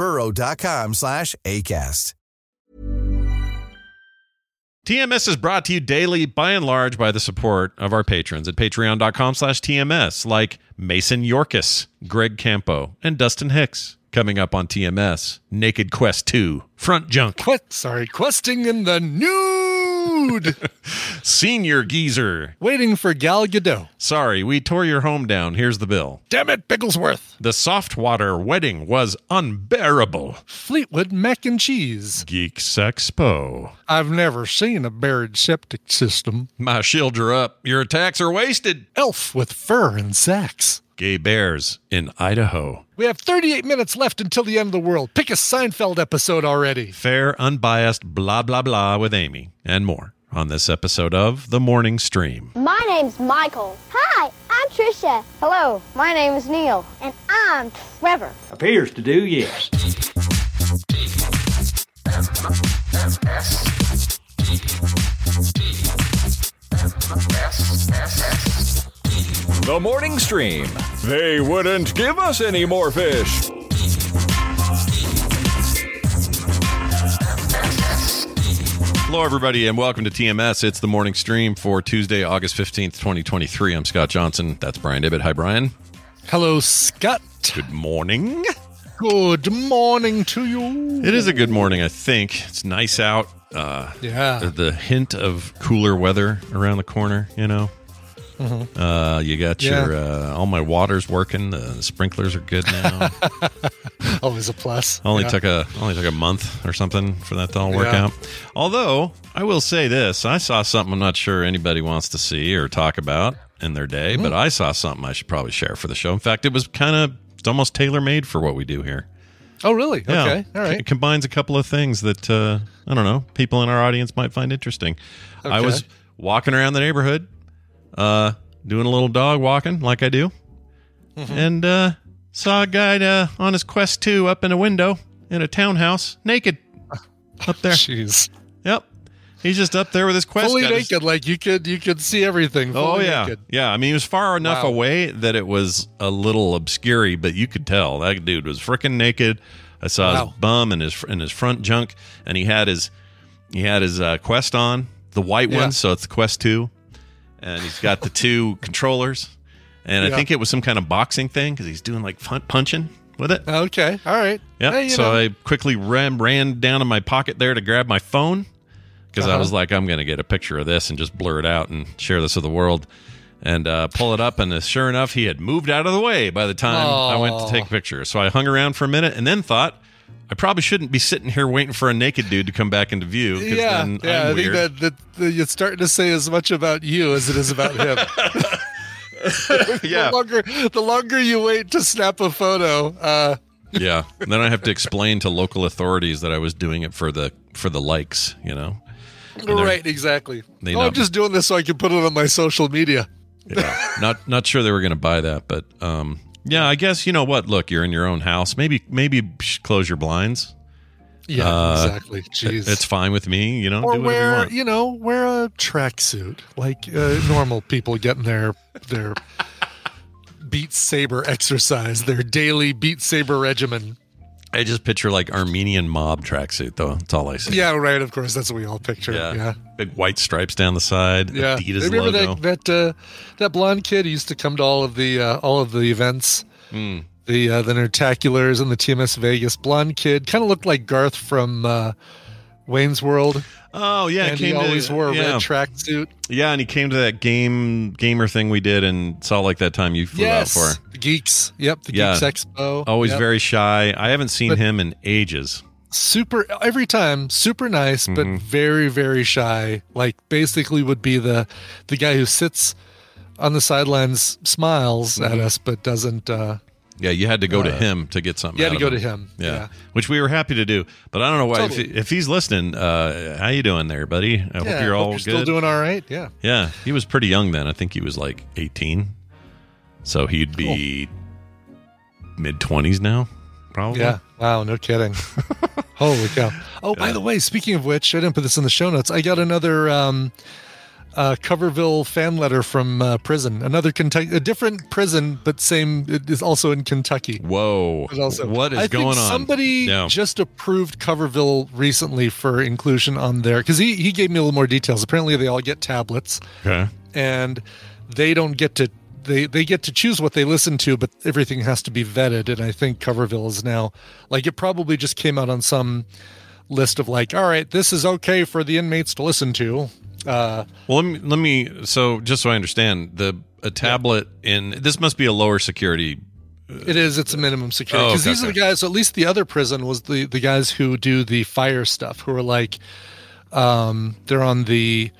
burrow.com slash ACAST. TMS is brought to you daily by and large by the support of our patrons at patreon.com slash TMS, like Mason Yorkis, Greg Campo, and Dustin Hicks. Coming up on TMS, Naked Quest 2, Front Junk, Quest, sorry, questing in the nude, Senior Geezer. waiting for Gal Gadot. Sorry, we tore your home down. Here's the bill. Damn it, Bigglesworth. The softwater wedding was unbearable. Fleetwood mac and cheese. Geeks Expo. I've never seen a buried septic system. My shields are up. Your attacks are wasted. Elf with fur and sacks. Gay bears in Idaho. We have 38 minutes left until the end of the world. Pick a Seinfeld episode already. Fair, unbiased, blah, blah, blah with Amy, and more on this episode of The Morning Stream. My name's Michael. Hi, I'm Trisha. Hello, my name is Neil. And I'm Trevor. Appears to do, yes. The morning stream. They wouldn't give us any more fish. Hello, everybody, and welcome to TMS. It's the morning stream for Tuesday, August 15th, 2023. I'm Scott Johnson. That's Brian Ibbett. Hi, Brian. Hello, Scott. Good morning. Good morning to you. It is a good morning, I think. It's nice out. Uh, Yeah. the hint of cooler weather around the corner, you know. Uh, you got Mm-hmm. Yeah. your uh, all my water's working. The sprinklers are good now. Always a plus. only Yeah. took a only took a month or something for that to all work Yeah. out. Although I will say this, I saw something I'm not sure anybody wants to see or talk about in their day, Hmm. but I saw something I should probably share for the show. In fact, it was kind of it's almost tailor made for what we do here. Oh, really? Yeah. Okay. All right. It combines a couple of things that uh, I don't know people in our audience might find interesting. I was walking around the neighborhood, uh, doing a little dog walking like I do, Mm-hmm. and uh, saw a guy uh, on his Quest Two up in a window in a townhouse, naked, up there. Jeez. Yep, he's just up there with his Quest. Fully got his- naked, like you could you could see everything. Oh yeah, naked. yeah. I mean, he was far enough Wow. away that it was a little obscure, but you could tell that dude was freaking naked. I saw Wow. his bum and his and his front junk, and he had his he had his uh, Quest on, the white Yeah. one, so it's the Quest Two, and he's got the two controllers, and I think it was some kind of boxing thing because he's doing like fun- punching with it. Okay. All right. Yeah. Hey, so know. I quickly ran ran down in my pocket there to grab my phone because I Uh-huh. was like, I'm going to get a picture of this and just blur it out and share this with the world. And uh, pull it up, and uh, sure enough, he had moved out of the way by the time I went to take a picture. So I hung around for a minute, and then thought I probably shouldn't be sitting here waiting for a naked dude to come back into view. yeah, then yeah. I think that, that, that it's starting to say as much about you as it is about him. yeah, The longer the longer you wait to snap a photo, uh, yeah. And then I have to explain to local authorities that I was doing it for the for the likes. You know. right, exactly. oh, know- I'm just doing this so I can put it on my social media. yeah not not sure they were going to buy that but um yeah i guess you know what look you're in your own house maybe maybe close your blinds Yeah, Uh, exactly. Jeez. it's fine with me you know or you wear want. you, know wear a tracksuit like uh, normal people getting their their Beat Saber exercise, their daily Beat Saber regimen. I just picture like armenian mob tracksuit though that's all i see Yeah, right. Of course, that's what we all picture. yeah, Yeah, big white stripes down the side yeah. adidas Remember logo that that uh, that blonde kid used to come to all of the uh, all of the events, Hmm. the uh, the Nerdtaculars and the TMS Vegas. Blonde kid, kind of looked like Garth from uh, Wayne's World. Oh yeah, and he came to- always wore a yeah. red tracksuit. Yeah, and he came to that game gamer thing we did and saw like that time you flew Yes, out for. the Geeks. Yep, the Yeah. Geeks Expo. Always Yep. very shy. I haven't seen But- him in ages. super every time super nice but Mm-hmm. very very shy like basically would be the the guy who sits on the sidelines smiles Mm-hmm. at us but doesn't uh Yeah, you had to go to him to get something. you had out to of go to him Yeah. yeah, which we were happy to do. But I don't know why. If, Totally. if he's listening, uh, how you doing there, buddy? I hope you're all you're good. still doing all right yeah yeah, he was pretty young then. I think he was like 18, so he'd be mid 20s now, probably. yeah wow no kidding holy cow oh by the way speaking of which i didn't put this in the show notes i got another um uh, Coverville fan letter from uh, prison. Another Kentucky, a different prison, but same. It is also in Kentucky. Whoa. Also, what is I think going on? Somebody Yeah. just approved Coverville recently for inclusion on there because he, he gave me a little more details. Apparently, they all get tablets Okay. and they don't get to they they get to choose what they listen to, but everything has to be vetted. And I think Coverville is now like it probably just came out on some list of like, all right, this is okay for the inmates to listen to. Uh, Well, let me, let me. So, just so I understand, the a tablet in this must be a lower security. It is. It's a minimum security Oh, because okay, these are the guys. So At least the other prison was the the guys who do the fire stuff. Who are like, um, they're on the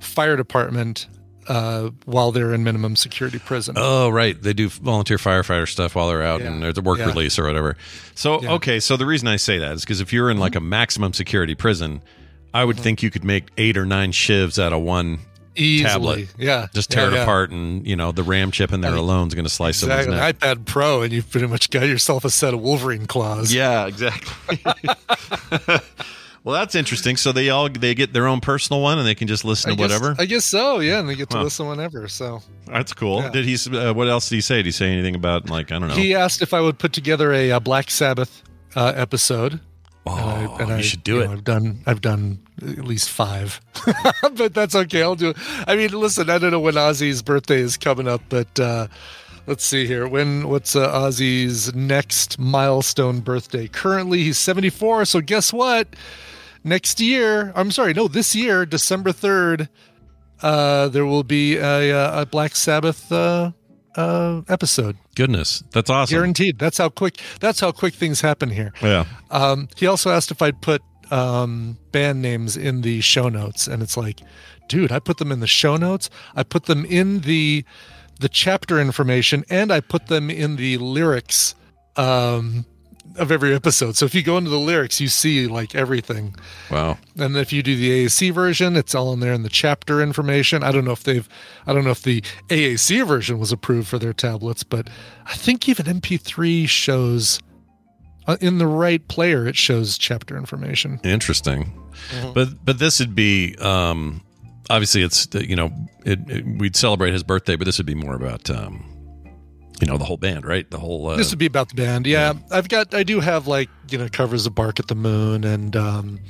fire department uh, while they're in minimum security prison. Oh, right. They do volunteer firefighter stuff while they're out Yeah. and there's a work Yeah. release or whatever. So, Yeah. okay. So, the reason I say that is because if you're in like a maximum security prison, I Mm-hmm. would think you could make eight or nine shivs out of one Easily. tablet. Yeah. Just tear Yeah, it yeah. apart, and you know the RAM chip in there alone is going to slice Exactly. someone's neck. iPad Pro, and you've pretty much got yourself a set of Wolverine claws. Yeah, exactly. well, that's interesting. So they all they get their own personal one, and they can just listen I to guess, whatever. I guess so. Yeah, and they get to Huh. listen whenever. So that's cool. Yeah. Did he? Uh, what else did he say? Did he say anything about like I don't know? he asked if I would put together a, uh Black Sabbath uh, episode. Oh, And I- and you I- should do you it. know, I've done I've done at least five, but that's okay. I'll do it. I mean, listen, I don't know when Ozzy's birthday is coming up, but uh, let's see here. When what's uh, Ozzy's next milestone birthday? Currently, he's seventy four. So guess what? Next year, I'm sorry, no, this year, December third, uh, there will be a, uh, a Black Sabbath uh, uh, episode, Goodness, that's awesome. guaranteed. That's how quick. That's how quick things happen here. yeah. Um, he also asked if I'd put um, band names in the show notes, and it's like, dude, I put them in the show notes. I put them in the the chapter information, and I put them in the lyrics um, of every episode. So if you go into the lyrics, you see like everything. Wow. And if you do the AAC version, it's all in there in the chapter information. I don't know if they've, I don't know if the AAC version was approved for their tablets, but I think even MP3 shows uh, in the right player, it shows chapter information. Interesting. Mm-hmm. But but this would be um obviously it's you know it, it- we'd celebrate his birthday, but this would be more about um you know the whole band, right? The whole uh, this would be about the band. Yeah, I've got, I do have like, you know, covers of Bark at the Moon and, um,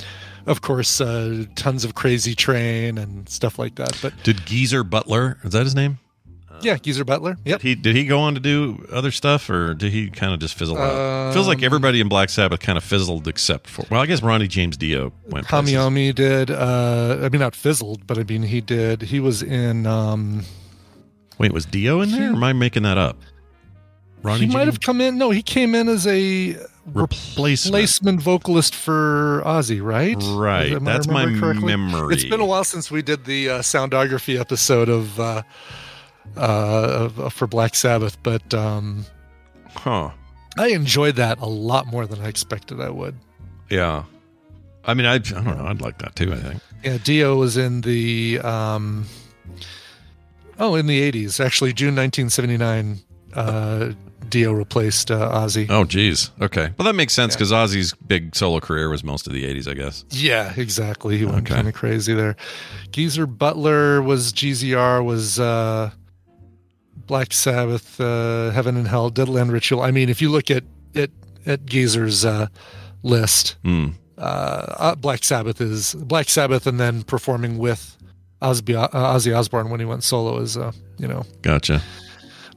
of course, uh, tons of Crazy Train and stuff like that. But Did Geezer Butler is that his name? yeah, Geezer Butler. Yep. He did he go on to do other stuff, or did he kind of just fizzle out? Feels Um, like everybody in Black Sabbath kind of fizzled, except for well, I guess Ronnie James Dio went. Kamiyami did. Uh, I mean, not fizzled, but I mean, he did. He was in. Um, Wait, was Dio in there? Am I making that up? Ronnie he might James have come in. No, he came in as a replacement. replacement vocalist for Ozzy, right? Right. Am That's my correctly? memory. It's been a while since we did the uh, soundography episode of uh, uh, of- for Black Sabbath, but um, Huh. I enjoyed that a lot more than I expected I would. Yeah. I mean, I, I don't know. I'd like that too. I think. Yeah, Dio was in the um, oh, in the '80s, actually, June 1979. Uh, Dio replaced uh, Ozzy. Oh, geez. Okay. Well, that makes sense because Ozzy's big solo career was most of the '80s, I guess. Yeah, exactly. He went Okay. kind of crazy there. Geezer Butler was GZR was uh, Black Sabbath, uh, Heaven and Hell, Deadland Ritual. I mean, if you look at at at Geezer's uh, list, uh, Black Sabbath is Black Sabbath, and then performing with Ozzy, uh, Ozzy Osbourne when he went solo is uh, you know Gotcha.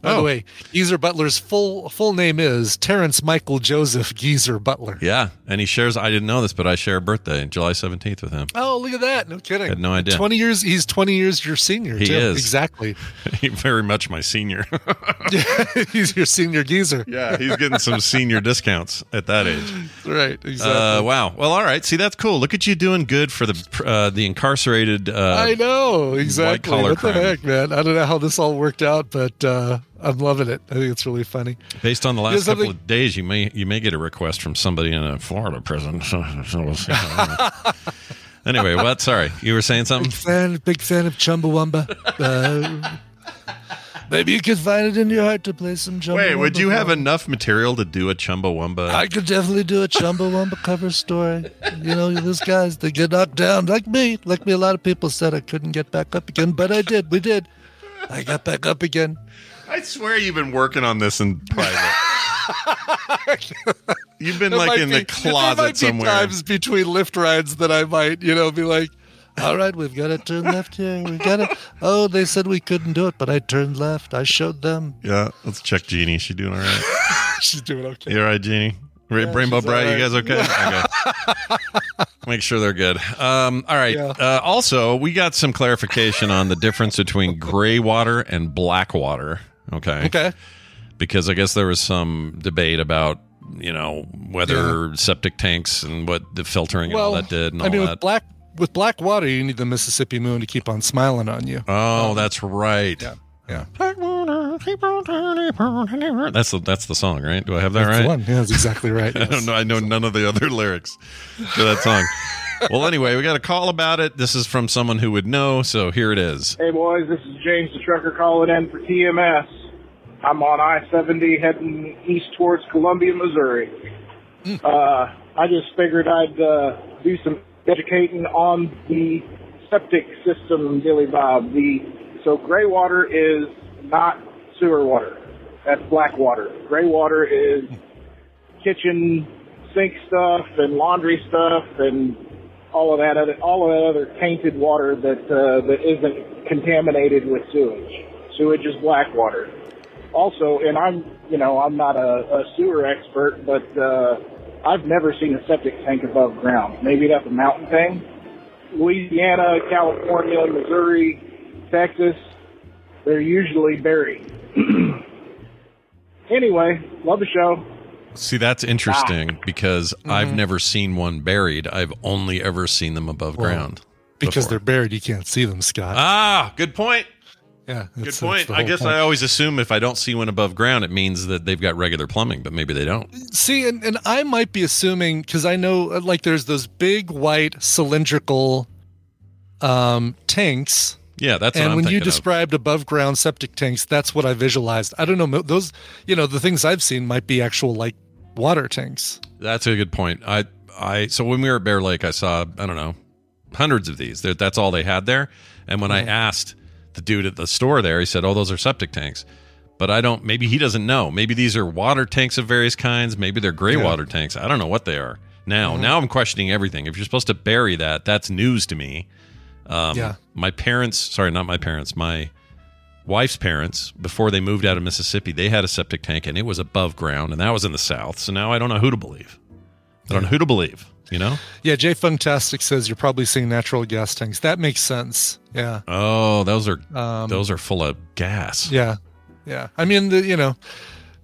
By Oh. the way, Geezer Butler's full full name is Terrence Michael Joseph Geezer Butler. Yeah, and he shares. I didn't know this, but I share a birthday, July seventeenth, with him. Oh, look at that! No kidding. Had no idea. Twenty years. He's twenty years your senior. He too. is. exactly. He very much my senior. he's your senior geezer. yeah, he's getting some senior discounts at that age. Right. Exactly. Uh, wow. Well, all right. See, that's cool. Look at you doing good for the uh, the incarcerated. Uh, I know exactly. collar What the crime. heck, man? I don't know how this all worked out, but uh, I'm loving it. I think it's really funny. Based on the last couple something- of days, you may you may get a request from somebody in a Florida prison. So, so we'll see. anyway, what? Sorry, you were saying something. Big fan, big fan of Chumbawamba. Uh, maybe you could find it in your heart to play some Chumbawamba. Wait, would you have enough material to do a Chumbawamba? I could definitely do a Chumbawamba cover story. You know, those guys, they get knocked down like me. Like me, a lot of people said I couldn't get back up again, but I did. We did. I got back up again. I swear you've been working on this in private. you've been There like in be- the closet somewhere. Times between lift rides that I might, you know, be like, "All right, we've got to turn left here. We got to." Oh, they said we couldn't do it, but I turned left. I showed them. Yeah, let's check Jeannie. She doing all right? She's doing okay. You all right, Jeannie? Ra- Rainbow Bright, all you guys okay? okay. Make sure they're good. Um, all right. Yeah. Uh, also, we got some clarification on the difference between gray water and black water. Okay. Okay. Because I guess there was some debate about, you know, whether septic tanks and what the filtering and all that did and all I mean, that. with black with black water, you need the Mississippi moon to keep on smiling on you. oh, that's right. Yeah. Yeah. Black water, keep on turning, keep on turning. That's the that's the song, right? Do I have that That's right? the one. Yeah, that's exactly right. I don't know. I know none of the other lyrics to that song. well, anyway, we got a call about it. This is from someone who would know, so here it is. Hey boys, this is James the trucker calling in for TMS. I'm on I-70 heading east towards Columbia, Missouri. Uh, I just figured I'd uh, do some educating on the septic system, Billy Bob. The so gray water is not sewer water. That's black water. Gray water is kitchen sink stuff and laundry stuff and all of that other all of that other tainted water that uh, that isn't contaminated with sewage. Sewage is black water. Also, and I'm you know I'm not a, a sewer expert, but uh, I've never seen a septic tank above ground. Maybe that's a mountain thing. Louisiana, California, Missouri, Texas, they're usually buried. anyway, love the show. See, that's interesting because I've never seen one buried. I've only ever seen them above ground. because before. they're buried, you can't see them, Scott. Ah, good point. Yeah, Good point. I guess point. I always assume if I don't see one above ground, it means that they've got regular plumbing, but maybe they don't. See, and, and I might be assuming because I know uh, like there's those big white cylindrical um, tanks, Yeah, that's what and when you thinking of. described above ground septic tanks, that's what I visualized. I don't know those. You know, the things I've seen might be actual like water tanks. That's a good point. I I so when we were at Bear Lake, I saw I don't know hundreds of these. That's all they had there. And when I asked the dude at the store there, he said, "Oh, those are septic tanks." But I don't. Maybe he doesn't know. Maybe these are water tanks of various kinds. Maybe they're gray water tanks. I don't know what they are. Now, now I'm questioning everything. If you're supposed to bury that, that's news to me. Um, Yeah. My parents, sorry, not my parents, my wife's parents, before they moved out of Mississippi, they had a septic tank and it was above ground, and that was in the South. So now I don't know who to believe. I don't know who to believe. You know? Yeah, Jay Funktastic says you're probably seeing natural gas tanks. That makes sense. Yeah, Oh, those are Um, those are full of gas. yeah, yeah. I mean, the you know,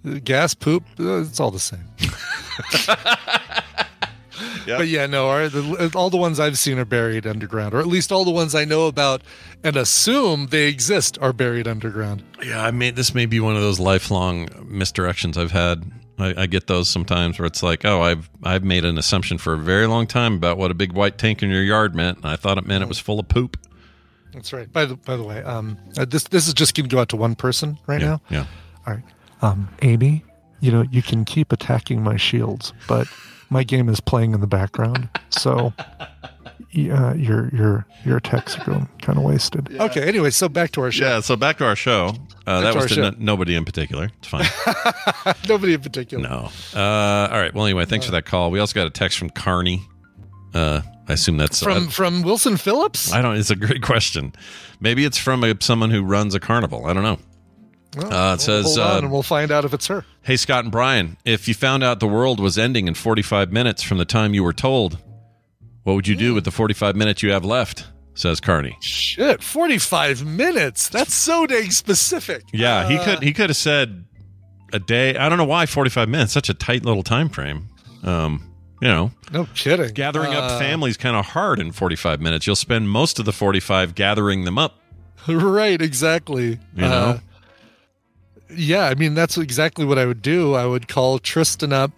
the gas poop. uh, It's all the same. Yep. But yeah, no, our, the, all the ones I've seen are buried underground, or at least all the ones I know about and assume they exist are buried underground. Yeah, I mean, this may be one of those lifelong misdirections I've had. I, I get those sometimes where it's like, oh, I've I've made an assumption for a very long time about what a big white tank in your yard meant, and I thought it meant it was full of poop. That's right. By the by the way, um, uh, this this is just going to go out to one person right Yeah, now. yeah. All right, um, Amy, you know you can keep attacking my shields, but my game is playing in the background, so yeah, your your your attacks are going kind of wasted. Okay. Anyway, so back to our show. Yeah. So back to our show. Uh, that to was our to show. n- nobody in particular. It's fine. Nobody in particular. no. Uh, all right. Well, anyway, thanks for that call. We also got a text from Carney. Uh, I assume that's From uh, from Wilson Phillips. I don't. It's a great question. Maybe it's from a, someone who runs a carnival. I don't know. Well, Uh, it says, hold on uh, and we'll find out if it's her. Hey, Scott and Brian, if you found out the world was ending in 45 minutes from the time you were told, what would you do with the 45 minutes you have left? Says Carney. Shit, 45 minutes. That's so dang specific. Yeah, he Uh, could he could have said a day. I don't know why 45 minutes, such a tight little time frame. Um, you know, No kidding. gathering Uh, up families kind of hard in 45 minutes. You'll spend most of the 45 gathering them up. Right, exactly. You know? Uh, yeah, I mean that's exactly what I would do. I would call Tristan up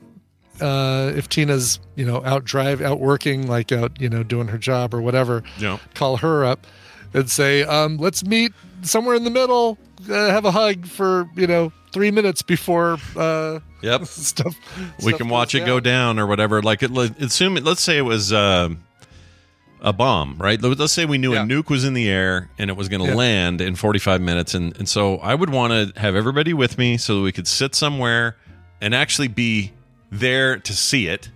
uh, if Tina's you know out drive out working, like out you know doing her job or whatever. Yeah. Call her up and say, um, "Let's meet somewhere in the middle. Uh, have a hug for you know three minutes before uh, Yep. stuff." we stuff can watch goes it go down or whatever. Like, it, assume. Let's say it was uh, a bomb, right? Let- Let's say we knew Yeah. a nuke was in the air and it was going to Yeah. land in 45 minutes, and and so I would want to have everybody with me so that we could sit somewhere and actually be there to see it.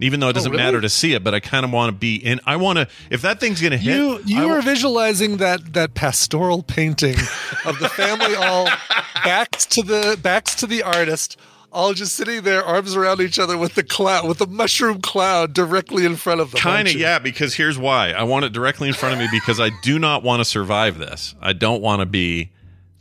Even though it doesn't Oh, really? matter to see it, but I kind of want to be in. I want to. If that thing's going to hit, You I you wa- were visualizing that that pastoral painting of the family all backs to the backs to the artist, all just sitting there, arms around each other with the cloud with the mushroom cloud directly in front of them. Kind of, yeah, because here's why. I want it directly in front of me because I do not want to survive this. I don't want to be,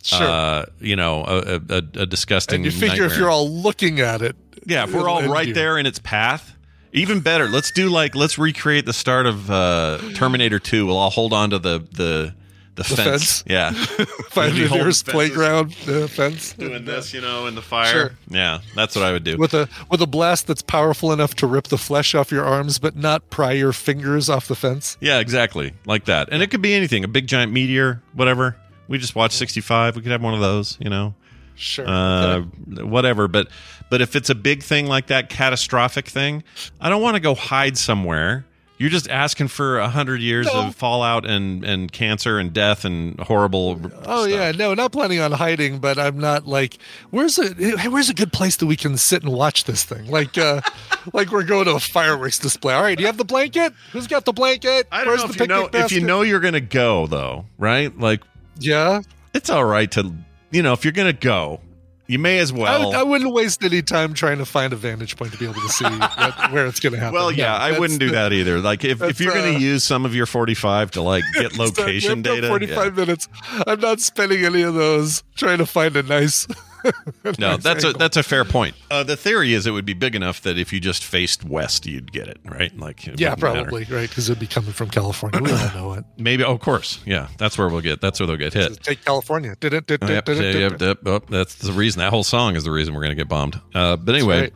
Sure. uh, you know, a, a, a disgusting. and you figure if you're all looking at it, yeah, if we're it'll all end right you. there in its path, even better. Let's do like let's recreate the start of uh, Terminator Two. We'll all hold on to the the the, fence. fence? Yeah, find Be the nearest playground uh, fence, doing this, you know, in the fire. Sure. Yeah, that's what I would do. with a with a blast that's powerful enough to rip the flesh off your arms, but not pry your fingers off the fence. Yeah, exactly. Like that. And it could be anything a big giant meteor, whatever. We just watched 65. We could have one of those, you know, Sure. uh, whatever. But but if it's a big thing like that, catastrophic thing, I don't want to go hide somewhere. You're just asking for a hundred years No. of fallout and, and cancer and death and horrible. Oh stuff. yeah, no, not planning on hiding, but I'm not like where's a hey, where's a good place that we can sit and watch this thing? Like uh like we're going to a fireworks display. All right, do you have the blanket? Who's got the blanket? I don't Where's know the if you know picnic if you know you're gonna go though, right? Like Yeah. it's all right to you know if you're gonna go, you may as well. would, I wouldn't waste any time trying to find a vantage point to be able to see what, where it's going to happen. Well, yeah, I wouldn't do that either. Like if, if you're going uh, to use some of your 45 to like get location yeah, data, 45 minutes. I'm not spending any of those trying to find a nice. no, that's a that's a fair point. Uh, the theory is it would be big enough that if you just faced west, you'd get it right. Like Yeah, wouldn't matter. probably right because it'd be coming from California. We all know it. maybe. Oh, of course, yeah. That's where we'll get. That's where they'll get hit. Take California. Did it? Did it? that's the reason. That whole song is the reason we're going to get bombed. Uh, but anyway, right.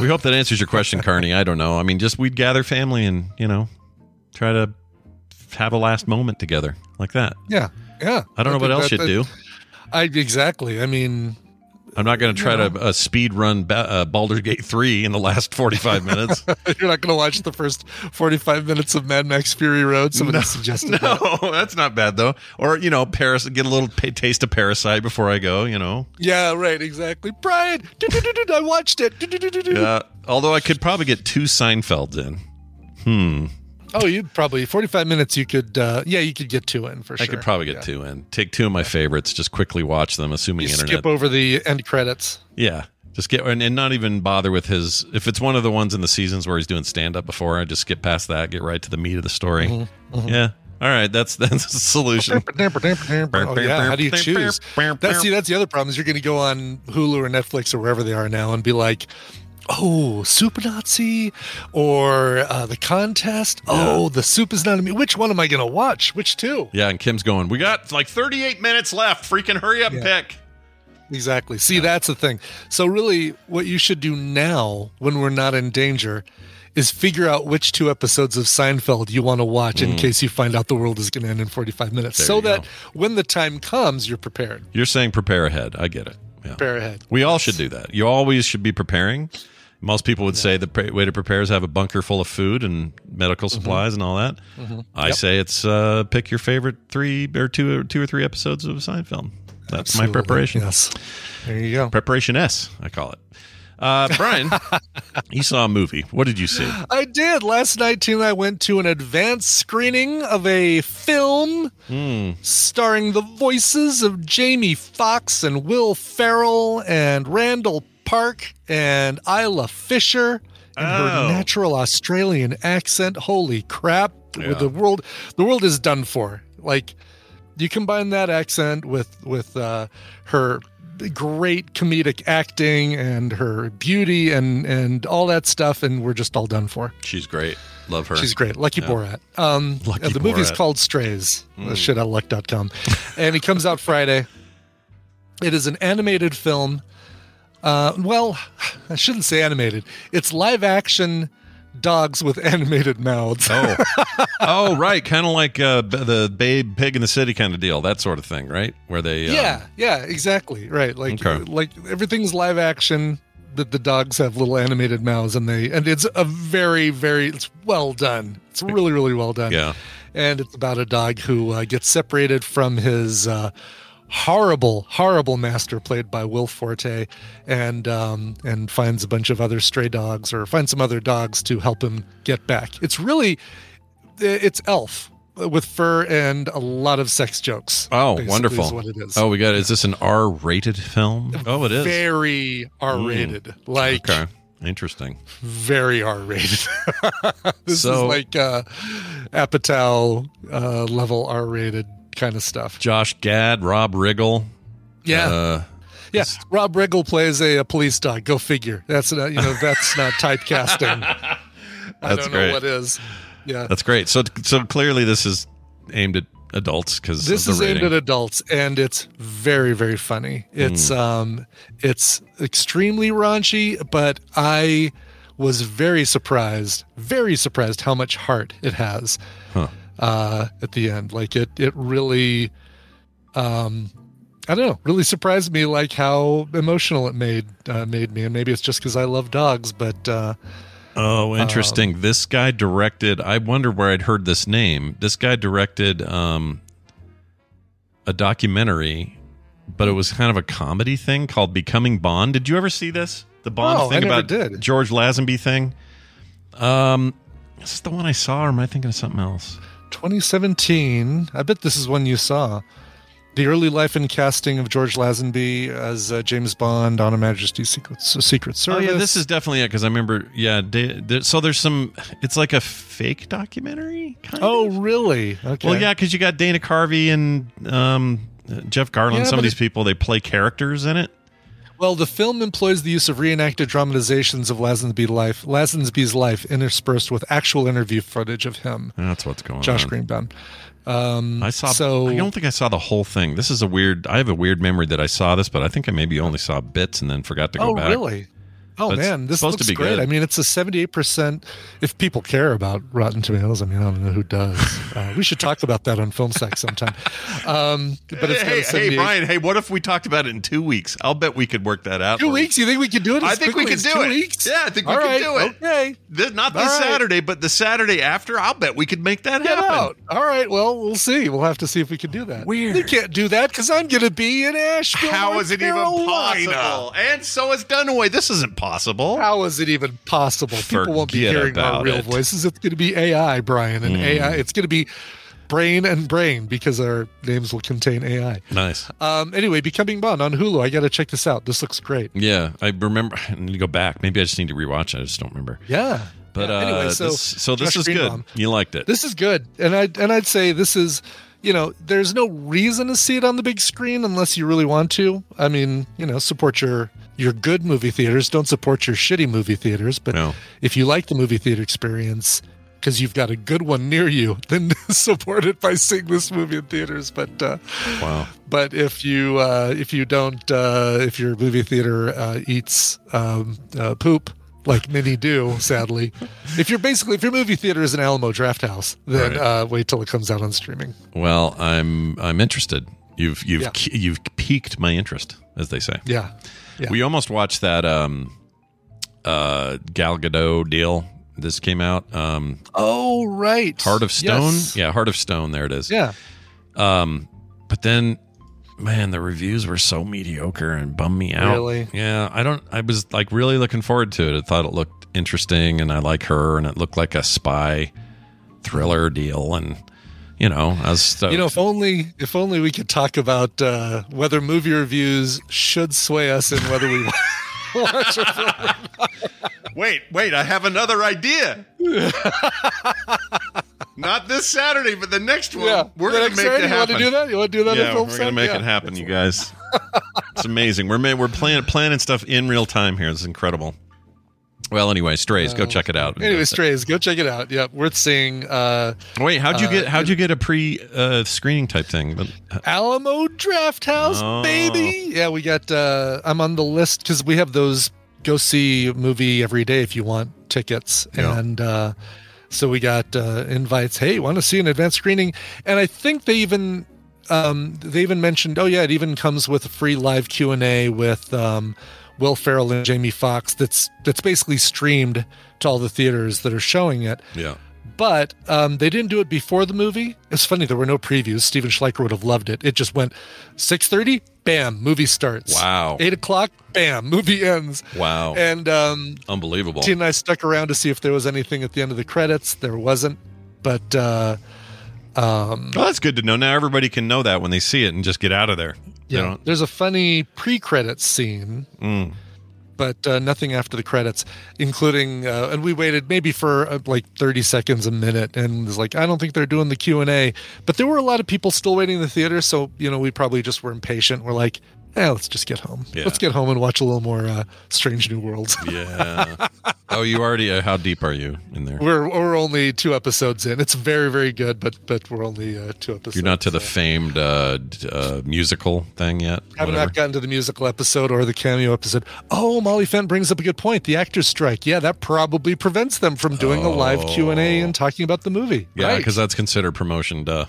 we hope that answers your question, Carney. I don't know. I mean, just we'd gather family and you know try to have a last moment together like that. Yeah, yeah. I don't know what else you'd do. I exactly. I mean, I'm not going to try to uh, speed run ba- uh, Baldur's Gate 3 in the last 45 minutes. you're not going to watch the first 45 minutes of Mad Max Fury Road. Somebody suggested no, that. that's not bad though. Or, you know, Paris get a little taste of Parasite before I go, you know. Yeah, right. Exactly. Brian, I watched it. Yeah. Although I could probably get two Seinfelds in. Hmm. Oh, you'd probably 45 minutes. You could. uh Yeah, you could get two in for sure. I could probably get Yeah. two in. Take two of my favorites, just quickly watch them, assuming You internet. skip over the end credits. Yeah. Just get and, and not even bother with his. If it's one of the ones in the seasons where he's doing stand up before, I just skip past that, get right to the meat of the story. Mm-hmm, Yeah. All right. That's that's the solution. Oh, yeah. How do you choose? That's see, that's the other problem is you're going to go on Hulu or Netflix or wherever they are now and be like, oh, Super Nazi or uh, the contest. Oh, the soup is not a me. Which one am I going to watch? Which two? Yeah, and Kim's going, We got like 38 minutes left. Freaking hurry up and Yeah. pick. Exactly. See, that's the thing. So, really, what you should do now when we're not in danger is figure out which two episodes of Seinfeld you want to watch in case you find out the world is going to end in 45 minutes. Mm. There so that go. when the time comes, you're prepared. You're saying prepare ahead. I get it. Yeah. Prepare ahead. We all should do that. You always should be preparing. Most people would say the pre- way to prepare is have a bunker full of food and medical Mm-hmm. supplies and all that. I say it's uh, pick your favorite three or two or two or three episodes of a Seinfeld. That's my preparation. Yes. There you go. Preparation S, I call it. Uh, Brian, you saw a movie. What did you see? I did. Last night, and I went to an advanced screening of a film starring the voices of Jamie Foxx and Will Ferrell and Randall Park and Isla Fisher and Oh. her natural Australian accent. Holy crap. Yeah. The world the world is done for. Like you combine that accent with with uh, her great comedic acting and her beauty and and all that stuff and we're just all done for. She's great. Love her. She's great. Lucky Yeah. Borat. Um, Lucky the movie's Borat. called Strays. Mm. Shit out luck.com. and it comes out Friday. It is an animated film. Uh, well, I shouldn't say animated. It's live action dogs with animated mouths. Oh, oh, right. Kind of like uh, the Babe Pig in the City kind of deal. That sort of thing, right? Where they. um, yeah, yeah, exactly. Right. Like Okay. like everything's live action. That the dogs have little animated mouths and they and it's a very very it's well done. It's really really well done. Yeah. and it's about a dog who uh, gets separated from his uh, horrible, horrible master, played by Will Forte, and um, and finds a bunch of other stray dogs or finds some other dogs to help him get back. It's really, it's Elf with fur and a lot of sex jokes. Oh, wonderful. Is what it is. Oh, we got. Is this an R-rated film? Oh, it is. very R-rated, like Okay. Interesting. very R-rated. this So- is like uh, Apatow uh, level R-rated kind of stuff. Josh Gad, Rob Riggle. Yeah. Uh, Yeah, Rob Riggle plays a, a police dog. Go figure. That's not you know that's not typecasting. I That's don't great. know what is. Yeah, that's great. So, so clearly, this is aimed at adults because this is the aimed at adults, and it's very very funny. It's Hmm. um it's extremely raunchy, but I was very surprised, very surprised how much heart it has Huh. Uh, at the end. Like it it really. Um, I don't know. Really surprised me, like how emotional it made uh, made me, and maybe it's just because I love dogs. But uh, Oh, interesting. Um, this guy directed. I wonder where I'd heard this name. This guy directed um, a documentary, but it was kind of a comedy thing called "Becoming Bond." Did you ever see this? The Bond Oh, thing about did. George Lazenby thing. Um, is this the one I saw, or am I thinking of something else? 2017. I bet this is one you saw. The early life and casting of George Lazenby as uh, James Bond on a Majesty's Secret, Secret Oh yeah, this is definitely it because I remember. Yeah, da- so there's some. It's like a fake documentary. Kind Oh, of. really? Okay. Well, yeah, because you got Dana Carvey and um, Jeff Garlin. Yeah, some of these it- people they play characters in it. Well, the film employs the use of reenacted dramatizations of Lazenby's life, Lazenby's life interspersed with actual interview footage of him, That's what's going Josh on. Josh Greenbaum. Um, I saw. So I don't think I saw the whole thing. This is a weird. I have a weird memory that I saw this, but I think I maybe only saw bits and then forgot to go oh, back. really? Oh But man, this supposed to looks be great. good. I mean, it's a seventy-eight percent. If people care about Rotten Tomatoes, I mean, I don't know who does. Uh, we should talk about that on Film Sack sometime. Um, but it's got hey, hey, Brian. Hey, what if we talked about it in two weeks? I'll bet we could work that out. Two weeks? You think we could do it? As I think we quickly could as do two it. Weeks? Yeah, I think we All could do it. Okay, This, not this All right. Saturday, but the Saturday after. I'll bet we could make that get happen. out. All right. Well, we'll see. We'll have to see if we can do that. Weird. You can't do that because I'm going to be in Asheville. How North is it even Carolina. possible? And so is Dunaway. This isn't possible. How is it even possible? People won't be hearing our real it. voices. It's going to be AI, Brian, and AI. It's going to be brain and brain because our names will contain AI. Nice. Um, anyway, Becoming Bond on Hulu. I got to check this out. This looks great. Yeah, I remember. I need to go back. Maybe I just need to rewatch it. I just don't remember. Yeah. But Yeah, uh, anyway, so this, so this Josh is good. You liked it. This is good, and I and I'd say this is, you know, there's no reason to see it on the big screen unless you really want to. I mean, you know, support your your good movie theaters. Don't support your shitty movie theaters. But No. if you like the movie theater experience because you've got a good one near you, then support it by seeing this movie in theaters. But uh, wow. but if you uh, if you don't uh, if your movie theater uh, eats um, uh, poop like many do, sadly, if you're basically if your movie theater is an Alamo Drafthouse, then Right. uh, wait till it comes out on streaming. Well, I'm I'm interested. You've you've Yeah. you've piqued my interest, as they say. Yeah, yeah. We almost watched that um, uh, Gal Gadot deal. This came out. Um, oh right, Heart of Stone. Yes. Yeah, Heart of Stone. There it is. yeah. Um, but then man, the reviews were so mediocre and bummed me out. Really? Yeah, I don't. I was like really looking forward to it. I thought it looked interesting, and I like her, and it looked like a spy thriller deal, and you know, I was stoked. You know, if only if only we could talk about uh, whether movie reviews should sway us in whether we watch a film. Wait, wait, I have another idea. Not this Saturday, but the next one. Yeah, We're going to make Saturday, it You want happen. to do that? You want to do that? yeah, film we're going to make Yeah. it happen, you guys. it's amazing. We're we're planning planning stuff in real time here. It's incredible. Well, anyway, Strays, go check it out. Anyway, Strays, go check it out. Yep, worth seeing. Uh, Wait, how'd you uh, get how'd you get a pre uh, screening type thing? But Alamo Drafthouse, Oh. baby. Yeah, we got. Uh, I'm on the list because we have those go see movie every day if you want tickets, Yeah. and uh, so we got uh, invites. Hey, want to see an advanced screening? And I think they even um, they even mentioned. Oh yeah, it even comes with a free live Q and A with. Um, Will Ferrell and Jamie Foxx. That's that's basically streamed to all the theaters that are showing it yeah, but um, they didn't do it before the movie. It's funny there were no previews. Steven Schleicher would have loved it. It just went six thirty, bam, movie starts. Wow. Eight o'clock, bam, movie ends. wow, And um, unbelievable. Tina and I stuck around to see if there was anything at the end of the credits. There wasn't, but uh, um, Well, that's good to know. Now everybody can know that when they see it and just get out of there. Yeah, there's a funny pre-credit scene. Mm. But uh, nothing after the credits, including, uh, and we waited maybe for uh, like thirty seconds, a minute, and was like, I don't think they're doing the Q and A. But there were a lot of people still waiting in the theater, so you know we probably just were impatient. We're like, eh, let's just get home. Yeah. Let's get home and watch a little more uh, Strange New Worlds. Yeah. oh, you already? Uh, how deep are you in there? we're we're only two episodes in. It's very very good, but but we're only uh, two episodes. You're not to the so. famed uh, d- uh, musical thing yet. I Have Whatever. not gotten to the musical episode or the cameo episode. Oh, Molly Fent brings up a good point. The actors' strike. Yeah, that probably prevents them from doing a live Q and A and talking about the movie. Yeah, Right. because that's considered promotion. Duh.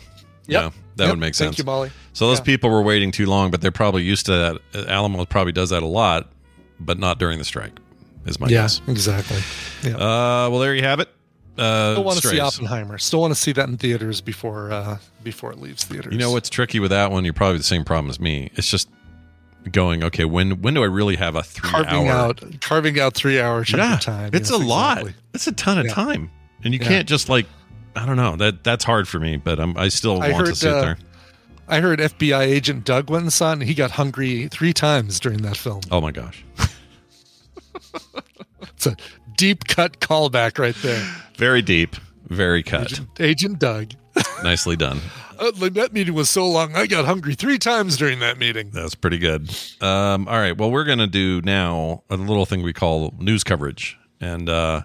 Yep. Yeah, that Yep. would make sense. Thank you, Molly. So those Yeah. people were waiting too long, but they're probably used to that. Alamo probably does that a lot, but not during the strike. Is my Yeah, guess. exactly. Yeah. Uh, well, there you have it. Uh, Still want to see Oppenheimer. Still want to see that in theaters before uh, before it leaves theaters. You know what's tricky with that one? You're probably the same problem as me. It's just going. Okay, when when do I really have a three carving hour? out carving out three hour chunk yeah, of time. it's Yes, a lot. It's a ton of Yeah. time, and you Yeah. can't just like. I don't know. That that's hard for me, but I'm, I still I want to heard, see it uh, there. I heard FBI agent Doug went and saw it, and he got hungry three times during that film. Oh my gosh. It's a deep cut callback right there. Very deep, very cut. Agent, agent Doug. Nicely done. Uh, like, that meeting was so long, I got hungry three times during that meeting. That's pretty good. Um, all right. Well, we're going to do now a little thing we call news coverage. And uh,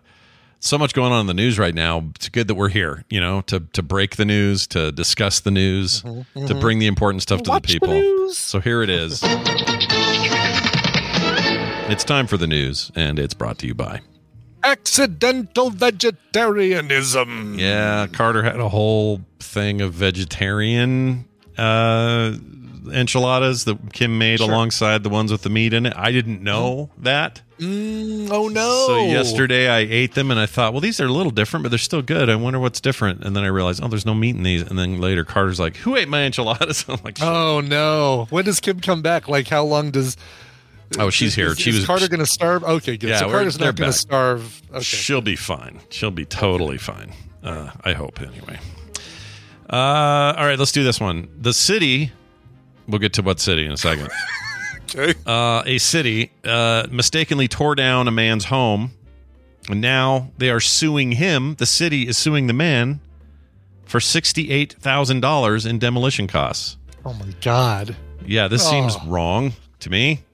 so much going on in the news right now. It's good that we're here, you know, to, to break the news, to discuss the news, to bring the important stuff to Watch the the people. news. So here it is. it's time for the news, and it's brought to you by. Accidental vegetarianism. Yeah, Carter had a whole thing of vegetarian uh, enchiladas that Kim made Sure. alongside the ones with the meat in it. I didn't know that. Mm, oh no! So yesterday I ate them and I thought, well, these are a little different, but they're still good. I wonder what's different. And then I realized, oh, there's no meat in these. And then later Carter's like, who ate my enchiladas? I'm like, Oh no! When does Kim come back? Like, how long does? oh, she's here. Is, she is was. Carter going to starve? Okay, good. Yeah, so Carter's not going to starve. Okay. She'll be fine. She'll be totally fine. Uh, I hope anyway. Uh, all right, let's do this one. The city. We'll get to what city in a second. Okay. uh, a city uh, mistakenly tore down a man's home, and now they are suing him. The city is suing the man for sixty-eight thousand dollars in demolition costs. Oh my God! Yeah, this seems Oh. wrong to me.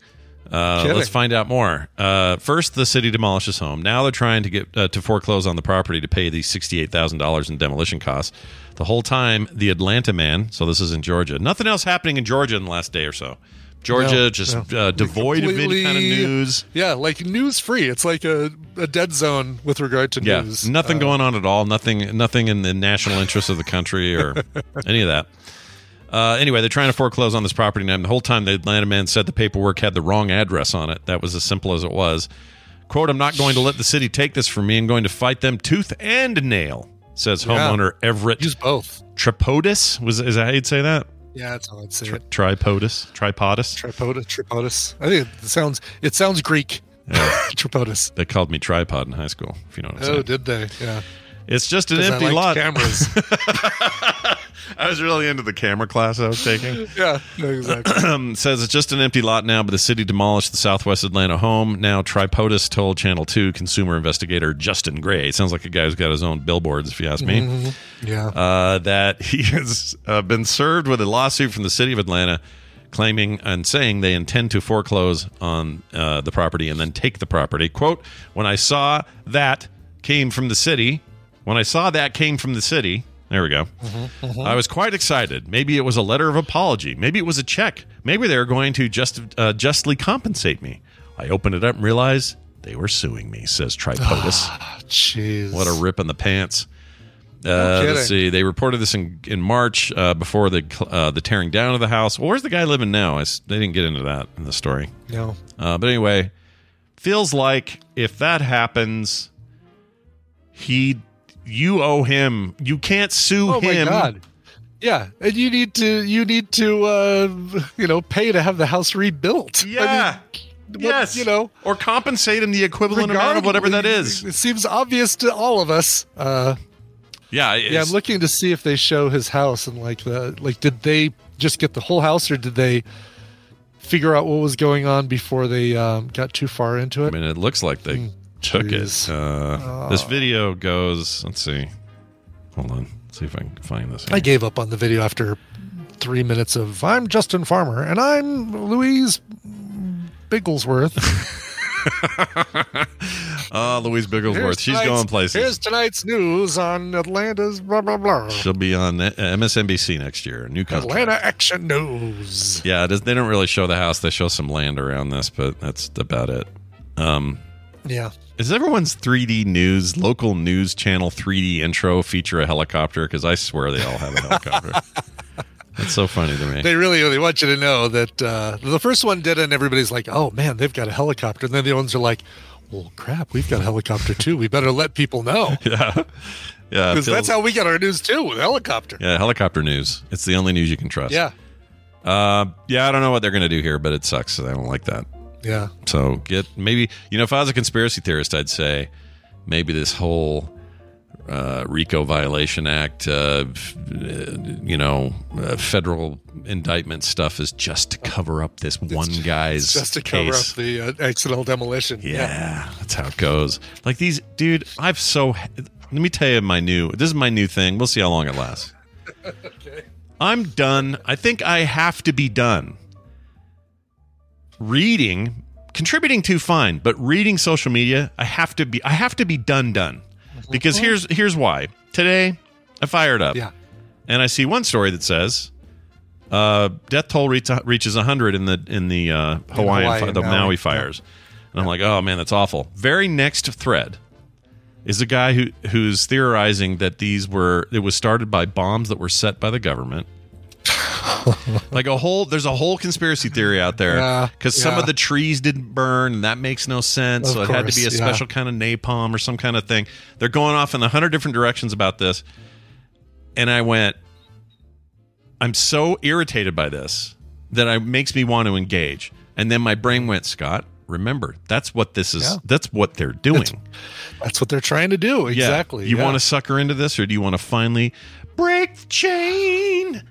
Uh, let's find out more. Uh, first, the city demolishes home. Now they're trying to get uh, to foreclose on the property to pay the sixty-eight thousand dollars in demolition costs. The whole time, the Atlanta man. So this is in Georgia. Nothing else happening in Georgia in the last day or so. Georgia No, just no. uh, devoid of any kind of news. Yeah, like news free. It's like a, a dead zone with regard to Yeah, news. nothing Uh, going on at all. Nothing, nothing in the national interest of the country or any of that. Uh, anyway, they're trying to foreclose on this property now. And the whole time, the Atlanta man said the paperwork had the wrong address on it. That was as simple as it was. "Quote: I'm not going to let the city take this from me. I'm going to fight them tooth and nail," says Yeah. homeowner Everett Use both. Tripodis. Was is that how you'd say that? Yeah, that's how I'd say Tri- it. Tripodis? Tripodis? Tripodus. Tripodus. I think it sounds it sounds Greek. Tripodis. They called me tripod in high school. If you know what I'm Oh, saying. did they? Yeah. It's just an empty liked lot. Cameras. I was really into the camera class I was taking. yeah. Exactly. um, says it's just an empty lot now, but the city demolished the Southwest Atlanta home. Now, Tripodus told Channel 2 consumer investigator Justin Gray, sounds like a guy who's got his own billboards, if you ask me, Yeah. uh, that he has uh, been served with a lawsuit from the city of Atlanta claiming and saying they intend to foreclose on uh, the property and then take the property. Quote, when I saw that came from the city, when I saw that came from the city, there we go. I was quite excited. Maybe it was a letter of apology. Maybe it was a check. Maybe they were going to just uh, justly compensate me. I opened it up and realized they were suing me, says Tripodus. Jeez. what a rip in the pants. Uh, let's see. They reported this in, in March uh, before the uh, the tearing down of the house. Well, where's the guy living now? I they didn't get into that in the story. No. Uh, but anyway, feels like if that happens, he you owe him. You can't sue Oh him. my god. Yeah, and you need to you need to uh you know pay to have the house rebuilt. I Yeah. what- yes. you know, or compensate him the equivalent amount of whatever that is. It seems obvious to all of us. Uh Yeah. yeah, I'm looking to see if they show his house and like the like did they just get the whole house or did they figure out what was going on before they um, got too far into it? I mean, it looks like they Mm, took jeez. it. Uh, This video goes. Let's see. Hold on. Let's see if I can find this. I gave up on the video after three minutes of I'm Justin Farmer and I'm Louise Bigglesworth. Oh, Louise Bigglesworth. Here's She's going places. Here's tonight's news on Atlanta's blah blah blah. She'll be on uh, MSNBC next year. New country. Atlanta Action News. Yeah, they don't really show the house. They show some land around this, but that's about it. Um, Yeah. Is everyone's 3D news, local news channel 3D intro feature a helicopter? Because I swear they all have a helicopter. That's so funny to me. They really, really want you to know that uh, the first one did, and everybody's like, "Oh man, they've got a helicopter." And then the ones are like, "Well, crap, we've got a helicopter too. We better let people know yeah, yeah. because that's how we get our news too with helicopter." Yeah, helicopter news. It's the only news you can trust. Yeah, Uh, yeah, I don't know what they're going to do here, but it sucks. I don't like that. Yeah. So get maybe you know if I was a conspiracy theorist, I'd say maybe this whole uh, RICO violation act, uh, you know, uh, federal indictment stuff is just to cover up this one guy's Just to cover case. up the uh, accidental demolition. Yeah, that's how it goes. Like these, dude. I've so. Let me tell you my new. This is my new thing. We'll see how long it lasts. okay. I'm done. I think I have to be done. Reading, contributing to fine, but reading social media, I have to be. I have to be done. Done. Because here's here's why. Today, I fired up Yeah. and I see one story that says uh, death toll reach, reaches 100 in the in the uh, Hawaiian Hawaii, fi- the Maui. Maui fires, and I'm like, oh man, that's awful. Very next thread is a guy who who's theorizing that these were it was started by bombs that were set by the government. like a whole there's a whole conspiracy theory out there Yeah, because some yeah. of the trees didn't burn and that makes no sense Of so it had to be a course, yeah. special kind of napalm or some kind of thing they're going off in a hundred different directions about this and i went i'm so irritated by this that it makes me want to engage and then my brain went scott remember that's what this is Yeah. that's what they're doing That's what they're trying to do. Yeah. Exactly. you yeah. want to sucker into this or do you want to finally break the chain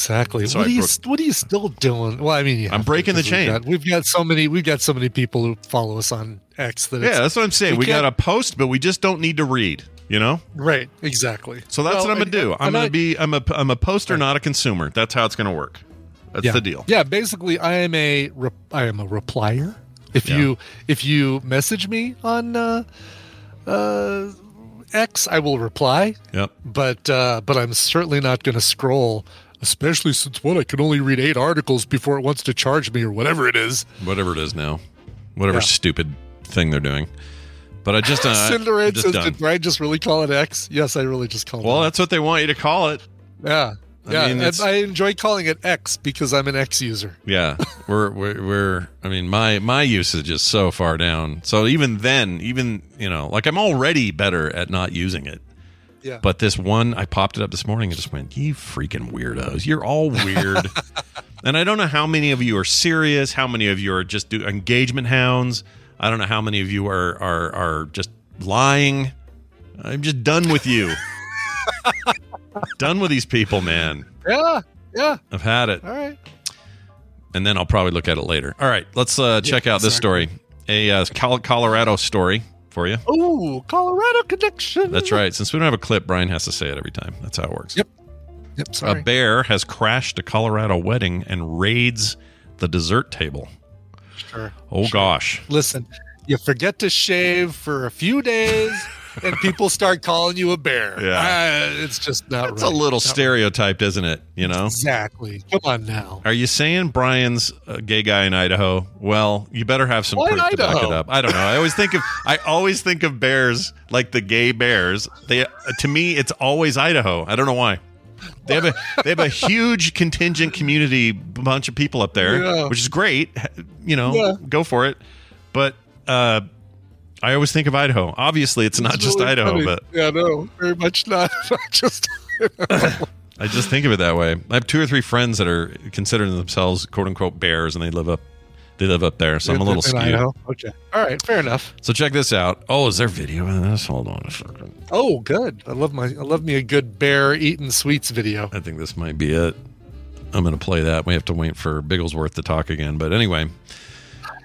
Exactly. So what I are you broke- What are you still doing? Well, I mean, I'm breaking the 'cause we've chain. got- We've got so many. We've got so many people who follow us on X that yeah that's what i'm saying we we, got can't- post but we just don't need to read you know right. Exactly. so that's Well, what i'm gonna do i'm gonna I- be i'm a i'm a poster not a consumer that's how it's gonna work that's yeah. the deal Yeah, basically, I am a rep- I am a replier. If Yeah. you if you message me on uh, uh, X, I will reply. yep But uh, but I'm certainly not going to scroll. Especially since what I can only read eight articles before it wants to charge me or whatever it is. whatever it is now, whatever Yeah. stupid thing they're doing. But I just, uh, I'm just. "Did Brian just really call it X?" Yes, I really just called Well, it. Well, that's what they want you to call it. Yeah, I yeah. mean, and I enjoy calling it X because I'm an X user. Yeah, we're, we're we're. I mean, my my usage is so far down. So even then, even you know, like I'm already better at not using it. Yeah. But this one, I popped it up this morning and just went, "You freaking weirdos! You're all weird." and I don't know how many of you are serious, how many of you are just do engagement hounds. I don't know how many of you are are are just lying. I'm just done with you. done with these people, man. Yeah. Yeah. I've had it. All right. and then I'll probably look at it later. All right, let's uh, check out this story. A uh, Colorado story for you. Ooh, Colorado connection. That's right. Since we don't have a clip, Brian has to say it every time. That's how it works. Yep. Yep. Sorry. A bear has crashed a Colorado wedding and raids the dessert table. Sure. Oh gosh. Listen, you forget to shave for a few days, and people start calling you a bear. Yeah. Uh, it's just not It's right. a little Not stereotyped, isn't it? You know? Exactly. Come on now. Are you saying Brian's a gay guy in Idaho? Well, you better have some Why proof to back it up. I don't know. I always think of I always think of bears like the gay bears. They to me it's always Idaho. I don't know why. They have a they have a huge contingent community bunch of people up there, Yeah. which is great. You know, Yeah. go for it. But uh I always think of Idaho. Obviously, it's not It's just really Idaho, funny. but yeah, no, very much not. not just. I just think of it that way. I have two or three friends that are considering themselves "quote unquote" bears, and they live up they live up there. So I'm a little skewed. Idaho. Okay. All right. Fair enough. So check this out. Oh, is there video of this? Hold on a second. Oh, good. I love my. I love me a good bear eating sweets video. I think this might be it. I'm going to play that. We have to wait for Bigglesworth to talk again. But anyway,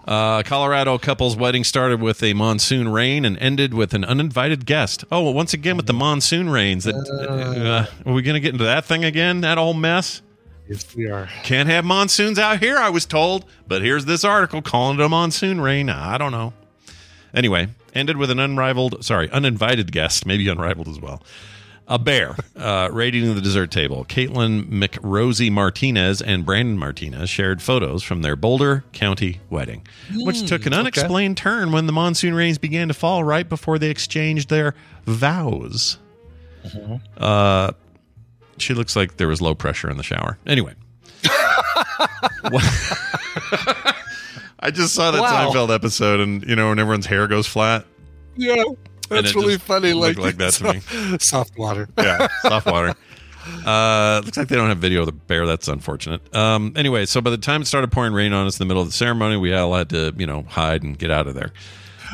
uh, Colorado couple's wedding started with a monsoon rain and ended with an uninvited guest. Oh, well, once again with the monsoon rains. That uh, are we going to get into that thing again? That whole mess. Yes, we are. Can't have monsoons out here, I was told. But here's this article calling it a monsoon rain. I don't know. Anyway, ended with an unrivaled, sorry, uninvited guest, maybe unrivaled as well. A bear uh, raiding the dessert table. Caitlin McRosie Martinez and Brandon Martinez shared photos from their Boulder County wedding, which took an unexplained turn when the monsoon rains began to fall right before they exchanged their vows. Uh, she looks like there was low pressure in the shower. Anyway. I just saw that Wow. Seinfeld episode, and you know when everyone's hair goes flat. Yeah, that's really funny. Like, like that to me. Soft water. Yeah, soft water. Uh, looks like they don't have video of the bear. That's unfortunate. Um, anyway, so by the time it started pouring rain on us in the middle of the ceremony, we all had to, you know, hide and get out of there.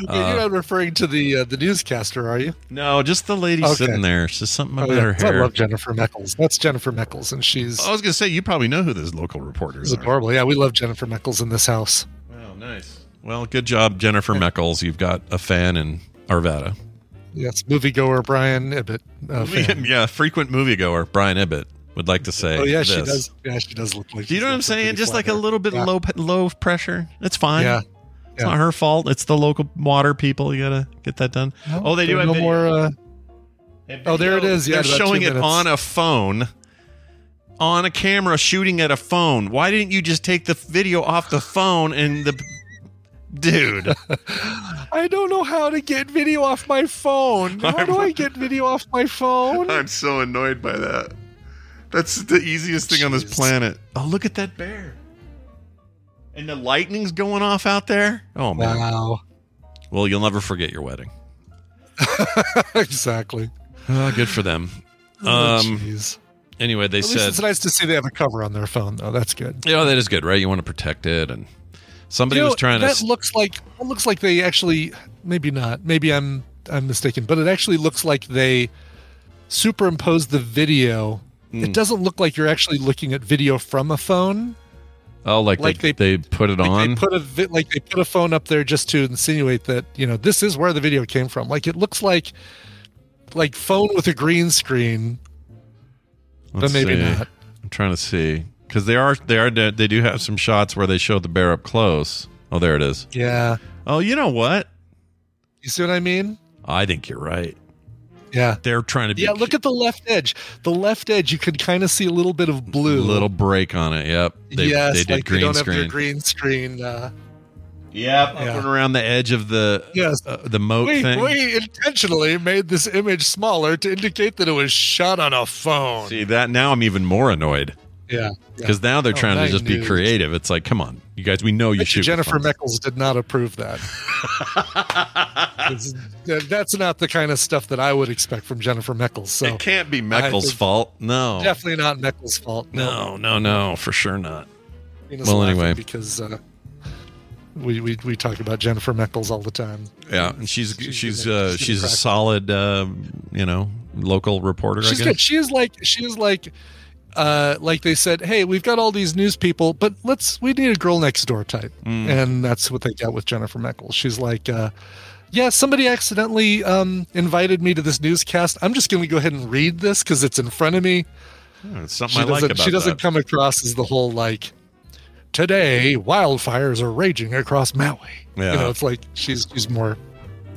You're not referring to the uh, the newscaster, are you? No, just the lady Okay. sitting there. It's just something Oh, about yeah, her 'cause I love Jennifer Meckles. That's Jennifer Meckles, and she's I was going to say, you probably know who those local reporters she's are. adorable. Yeah, we love Jennifer Meckles in this house. Wow, nice. Well, good job, Jennifer Meckles. You've got a fan in Arvada. Yes, moviegoer Brian Ibbott. Uh, fan. yeah, frequent moviegoer Brian Ibbott would like to say. Oh yeah, this. she does. Yeah, she does look like. Do you know what I'm saying? Just flat like a little bit Yeah. low low pressure. It's fine. Yeah. It's Yeah. not her fault. It's the local water people. You gotta get that done. oh, they do have no video. more. Uh, They Oh, there it is. Yeah, they're showing it on a phone, on a camera, shooting at a phone. Why didn't you just take the video off the phone and the dude? I don't know how to get video off my phone. How do I get video off my phone? I'm so annoyed by that. That's the easiest thing on this planet. Oh, look at that bear. And the lightning's going off out there. Oh man. Wow. Well, you'll never forget your wedding. exactly. Oh, good for them. Oh, Um, jeez. Anyway, they At said, it's nice to see they have a cover on their phone, though. That's good. "Yeah, that is good, right? You want to protect it." And somebody You know, was trying to. That looks like it looks like they actually maybe not. Maybe I'm I'm mistaken, but it actually looks like they superimposed the video. Hmm. It doesn't look like you're actually looking at video from a phone. oh, like, like they, they- they put it Like on. they put a vi- like they put a phone up there just to insinuate that you know this is where the video came from. Like it looks like like phone with a green screen, Let's but maybe see. not. I'm trying to see because they are they are they do have some shots where they show the bear up close. Oh, there it is. Yeah, Oh, you know what? you see what I mean? I think you're right. Yeah. They're trying to be Yeah, look at the left edge. The left edge, you can kind of see a little bit of blue. little break on it. Yep. They, yes, they did like green they don't screen. have their green screen. Uh, Yep. Yeah. Up and around the edge of the yes, uh, the moat we, thing. we intentionally made this image smaller to indicate that it was shot on a phone. See that now I'm even more annoyed. Yeah. Because now they're Oh, trying to nine just be creative. It's like, come on, you guys, we know you Bet shoot. Jennifer with Meckles did not approve that. That's not the kind of stuff that I would expect from Jennifer Meckles. So It can't be I Meckles' think- fault. No. definitely not Meckles' fault. No, no, no, for sure not. Tina's Well, anyway. because uh, we, we we talk about Jennifer Meckles all the time. Yeah, and she's She's she's gonna- uh, she's she's a solid, uh, you know, local reporter. She's I good. She is like she is like uh like they said, hey, we've got all these news people, but let's we need a girl next door type, Mm. and that's what they got with Jennifer Meckles. She's like. uh yeah, somebody accidentally um, invited me to this newscast. I'm just going to go ahead and read this because it's in front of me. It's something She I like about she doesn't that. come across as the whole like. Today, wildfires are raging across Maui. Yeah. You know, it's like she's she's more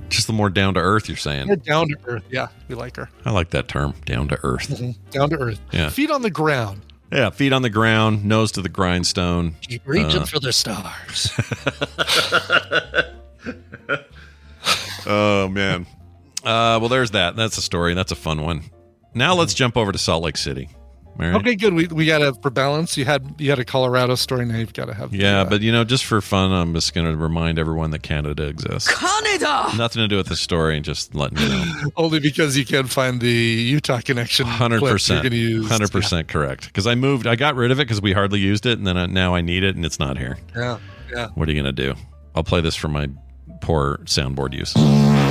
Just the more down to earth. You're saying. more down to earth. Yeah, we like her. I like that term, down to earth. Down to earth. Yeah. Feet on the ground. Yeah, feet on the ground, nose to the grindstone. Keep reaching Uh. for the stars. Oh man. Uh, well, there's that. That's a story. That's a fun one. Now let's jump over to Salt Lake City. All right? Okay, good. We we got to for balance. You had you had a Colorado story. Now you've got to have the, Yeah, uh, but you know, just for fun, I'm just going to remind everyone that Canada exists. Canada. Nothing to do with the story. Just letting you know. only because you can't find the Utah connection. Hundred percent. You're going to use Hundred percent correct. Because I moved. I got rid of it because we hardly used it, and then I, now I need it, and it's not here. Yeah, yeah. What are you going to do? I'll play this for my poor soundboard use.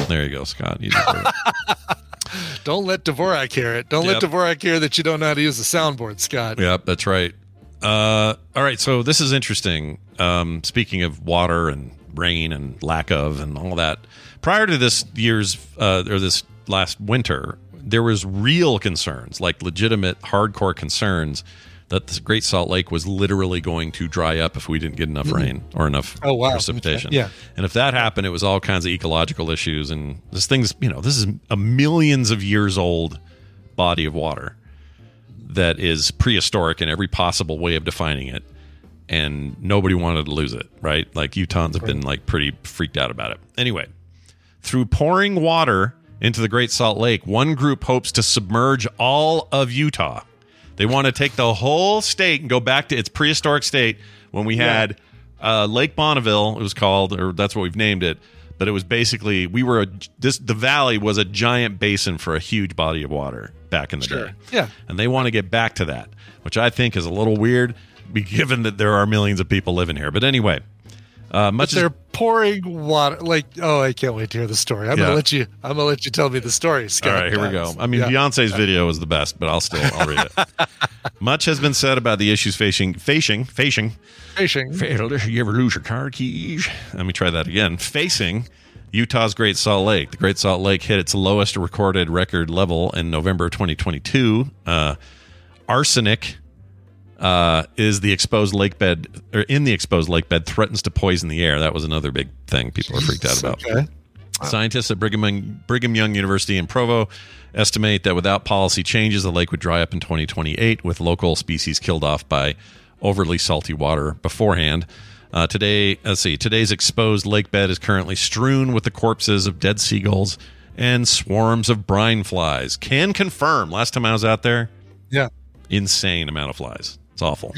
There you go, Scott. You deserve it. Don't let Dvorak hear it. Don't Yep. let Dvorak hear that you don't know how to use the soundboard, Scott. Yep, that's right. Uh, all right, so this is interesting. Um, speaking of water and rain and lack of and all that, prior to this year's uh, or this last winter, there was real concerns, like legitimate, hardcore concerns, that the Great Salt Lake was literally going to dry up if we didn't get enough mm-hmm. rain or enough Oh, wow. precipitation. Okay. Yeah. And if that happened, it was all kinds of ecological issues. And this thing's, you know, this is a millions of years old body of water that is prehistoric in every possible way of defining it. And nobody wanted to lose it, right? Like Utahns have been like pretty freaked out about it. Anyway, through pouring water into the Great Salt Lake, one group hopes to submerge all of Utah. They want to take the whole state and go back to its prehistoric state when we had uh, Lake Bonneville. It was called, or that's what we've named it. But it was basically we were a, this. The valley was a giant basin for a huge body of water back in the day. Yeah. and they want to get back to that, which I think is a little weird, be- given that there are millions of people living here. But anyway, uh, much as They're pouring water. Like, oh, I can't wait to hear the story. I'm Yeah. gonna let you. I'm gonna let you tell me the story, Scott. All right, here we go. I mean, Yeah. Beyonce's video is the best, but I'll still I'll read it. Much has been said about the issues facing facing facing. fishing. You ever lose your car keys? Let me try that again. Facing Utah's Great Salt Lake. The Great Salt Lake hit its lowest recorded record level in November 2022. Uh, arsenic uh, is the exposed lake bed, or in the exposed lake bed, threatens to poison the air. That was another big thing people are freaked out about. Okay. Scientists at Brigham Young, Brigham Young University in Provo estimate that without policy changes, the lake would dry up in 2028, with local species killed off by overly salty water beforehand. Uh, today, let's see, today's exposed lake bed is currently strewn with the corpses of dead seagulls and swarms of brine flies. Can confirm. Last time I was out there, Yeah. insane amount of flies. Awful.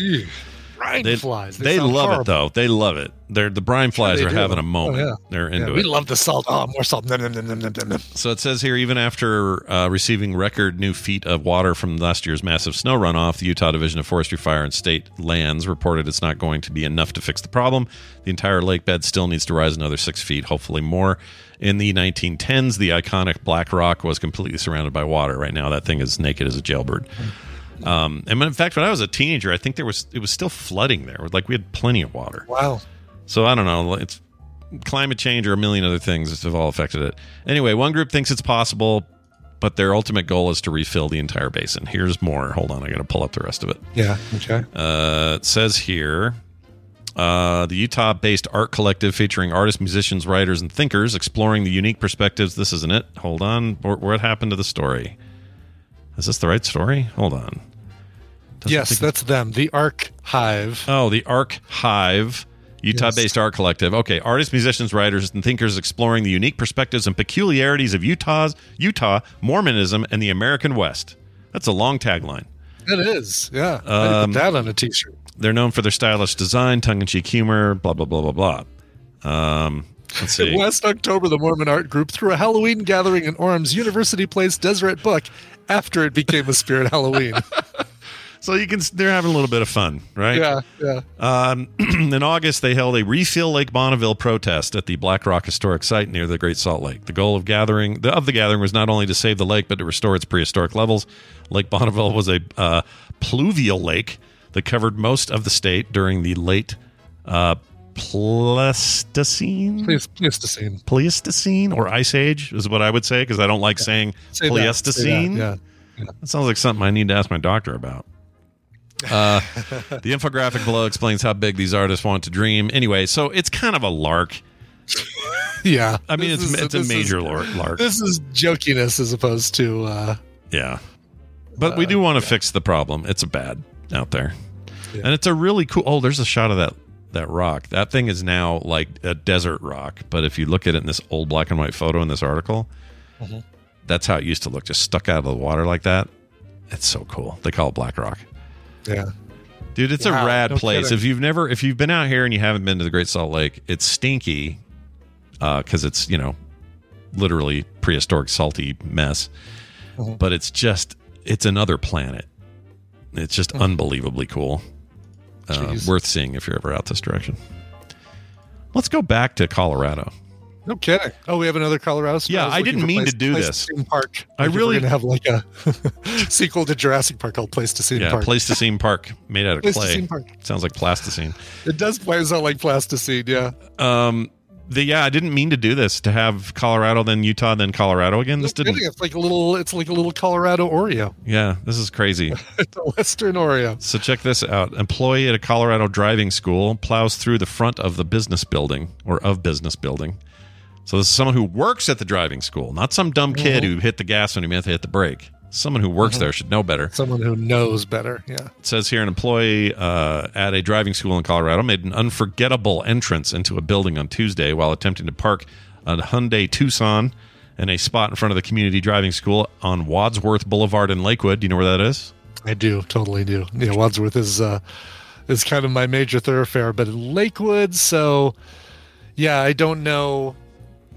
Brine They, flies. they sound love horrible. it though. They love it. They're the brine flies they are do. having a Oh, moment. yeah. They're Yeah, into we it. We love the salt. Oh, more salt. Nom, nom, nom. So it says here, even after uh, receiving record new feet of water from last year's massive snow runoff, the Utah Division of Forestry, Fire, and State Lands reported it's not going to be enough to fix the problem. The entire lake bed still needs to rise another six feet, hopefully more. In the 1910s, the iconic Black Rock was completely surrounded by water. Right now, that thing is naked as a jailbird. Um, and in fact, when I was a teenager, I think there was it was still flooding there. Like we had plenty of water. Wow. So I don't know. It's climate change or a million other things have all affected it. Anyway, one group thinks it's possible, but their ultimate goal is to refill the entire basin. Here's more. Hold on, I got to pull up the rest of it. Yeah. Okay. Uh, it says here. Uh, the Utah based art collective featuring artists, musicians, writers, and thinkers exploring the unique perspectives. This isn't it. Hold on. What, what happened to the story? Is this the right story? Hold on. Doesn't yes, that's them. The Archive. Oh, the Archive, Utah based art collective. Okay, artists, musicians, writers, and thinkers exploring the unique perspectives and peculiarities of Utah's Utah, Mormonism, and the American West. That's a long tagline. It is. Yeah. Um, put that on a t-shirt. They're known for their stylish design, tongue-in-cheek humor, blah blah blah blah blah. Um, let's see. Last October, the Mormon art group threw a Halloween gathering in Orem's University Place Deseret Book after it became a spirit Halloween. So you can they're having a little bit of fun, right? yeah, yeah. Um, in August, they held a refill Lake Bonneville protest at the Black Rock Historic Site near the Great Salt Lake. The goal of gathering the, of the gathering was not only to save the lake, but to restore its prehistoric levels. Lake Bonneville was a uh, pluvial lake that covered most of the state during the late uh, Pleistocene. Please, Pleistocene. Pleistocene or Ice Age is what I would say because I don't like saying Say that, say Pleistocene. that, Yeah. That sounds like something I need to ask my doctor about. Uh, the infographic below explains how big these artists want to dream. Anyway, so it's kind of a lark. Yeah. I mean, it's is- it's a this is- major lark. lark. This is jokiness as opposed to uh, Yeah, but we do want to fix the problem. It's a bad out there, and it's a really cool. Oh, there's a shot of that that rock. That thing is now like a desert rock. But if you look at it in this old black and white photo in this article, Mm-hmm. that's how it used to look, just stuck out of the water like that. It's so cool. They call it black rock. yeah. Dude, it's Wow, a rad no place. kidding. If you've never, if you've been out here and you haven't been to the Great Salt Lake, it's stinky because it's you know literally prehistoric salty mess. Mm-hmm. But it's just it's another planet. It's just unbelievably cool. Uh. Worth seeing if you're ever out this direction. Let's go back to Colorado. No kidding. Oh, we have another Colorado. Yeah, was I didn't mean place- to do this. Park. I if we're really- gonna have like a sequel to Jurassic Park called Place to Yeah, Park. Park, made out of clay. Park. Sounds like plasticine. It does play sound like plasticine. Yeah. Um, the yeah, I didn't mean to do this to have Colorado, then Utah, then Colorado again. This didn't. It's like a little. It's like a little Colorado Oreo. Yeah, this is crazy. It's a Western Oreo. So check this out. Employee at a Colorado driving school plows through the front of the business building or of business building. So this is someone who works at the driving school, not some dumb kid mm-hmm. who hit the gas when he meant to hit the brake. Someone who works there should know better. Someone who knows better. Yeah. It says here an employee uh, at a driving school in Colorado made an unforgettable entrance into a building on Tuesday while attempting to park a Hyundai Tucson in a spot in front of the community driving school on Wadsworth Boulevard in Lakewood. Do you know where that is? I do. Totally do. Yeah. Wadsworth is uh, is kind of my major thoroughfare, but in Lakewood. So, yeah, I don't know.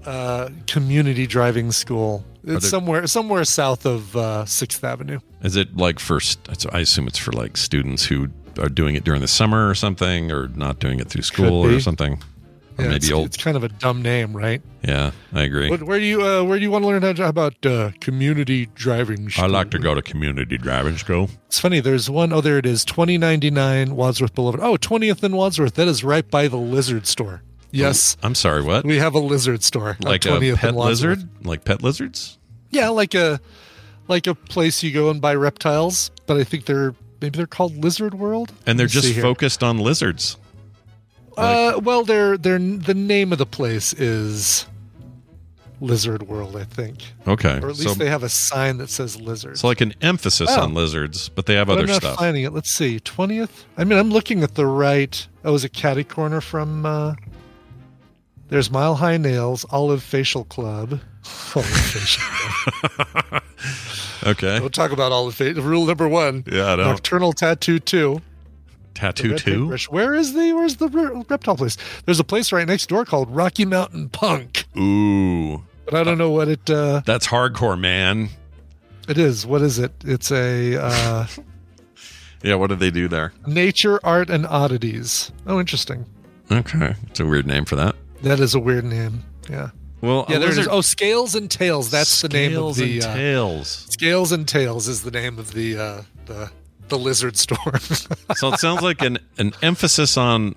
Uh, community driving school. It's there- somewhere somewhere south of uh, Sixth Avenue. Is it like for? st- I assume it's for like students who are doing it during the summer or something, or not doing it through school or something. Or Yeah, maybe it's, old. it's kind of a dumb name, right? Yeah, I agree. What, where do you uh, where do you want to learn how to, about uh, community driving? School? I like to go to community driving school. It's funny. There's one oh there it is. Twenty ninety nine Wadsworth Boulevard. Oh, 20th and Wadsworth. That is right by the Lizard Store. Yes, I'm sorry, what? we have a lizard store. Like a pet lizard? Like pet lizards? Yeah, like a like a place you go and buy reptiles, but I think they're maybe they're called Lizard World. And they're just focused on lizards. Uh, well, they're they're the name of the place is Lizard World, I think, Okay. or at least so, they have a sign that says lizard. so like an emphasis Oh. on lizards, but they have But other I'm not stuff. finding it. Let's see, twentieth. I mean, I'm looking at the right. Oh, is it Catty Corner from? Uh, there's Mile High Nails, Olive Facial Club. Olive Facial. Club. Okay. We'll talk about Olive Facial. Rule number one: Yeah, I. Nocturnal Tattoo Two. Tattoo 2? Where is the Where's the reptile place? There's a place right next door called Rocky Mountain Punk, Ooh. but I don't know what it uh, That's hardcore, man. it is. What is it? It's a uh, Yeah, what do they do there? nature, art, and oddities. Oh, interesting. Okay. It's a weird name for that. That is a weird name. Yeah. Well, Yeah, a there it is. lizard- Oh, Scales and Tails. That's the name of Scales the and uh, tails. Scales and Tails is the name of the uh, the the lizard store. so it sounds like an, an emphasis on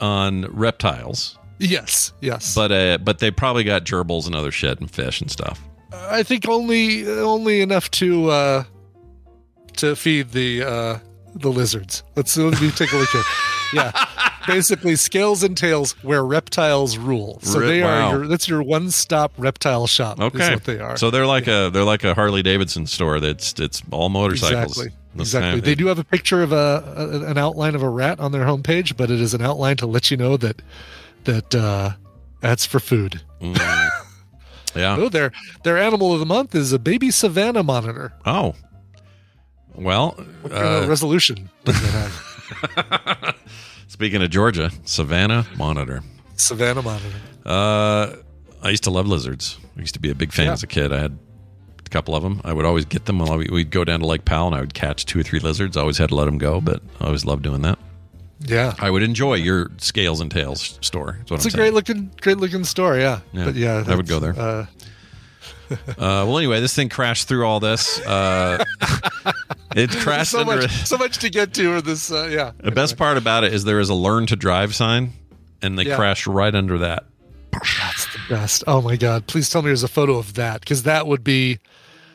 on reptiles, yes, yes. but uh, but they probably got gerbils and other shit and fish and stuff. I think only only enough to uh, to feed the uh, the lizards. Let's let me take a look here. Yeah, basically scales and tails where reptiles rule. So they wow. are your that's your one stop reptile shop. Okay, is what they are. So they're like a they're like a Harley Davidson store. That's it's all motorcycles. Exactly. Exactly. They do have a picture of a, a an outline of a rat on their homepage, but it is an outline to let you know that that uh, that's for food. Mm. yeah. Oh, their their animal of the month is a baby savannah monitor. Oh. Well, What kind of uh, resolution does it have? speaking of Georgia, Savannah monitor. Savannah monitor. Uh, I used to love lizards. I used to be a big fan Yeah. as a kid. I had a couple of them. I would always get them. While we'd go down to Lake Powell and I would catch two or three lizards. I always had to let them go, but I always loved doing that. Yeah. I would enjoy your scales and tails store. What It's I'm a saying. great looking, great looking store. Yeah. Yeah, But yeah, I would go there. Uh, Uh, well, anyway, this thing crashed through all this. Uh, it crashed so under. much, a- so much to get to this. Uh, yeah. the best part about it is there is a learn to drive sign, and they Yeah. crashed right under that. That's the best. Oh my god! Please tell me there's a photo of that because that would be,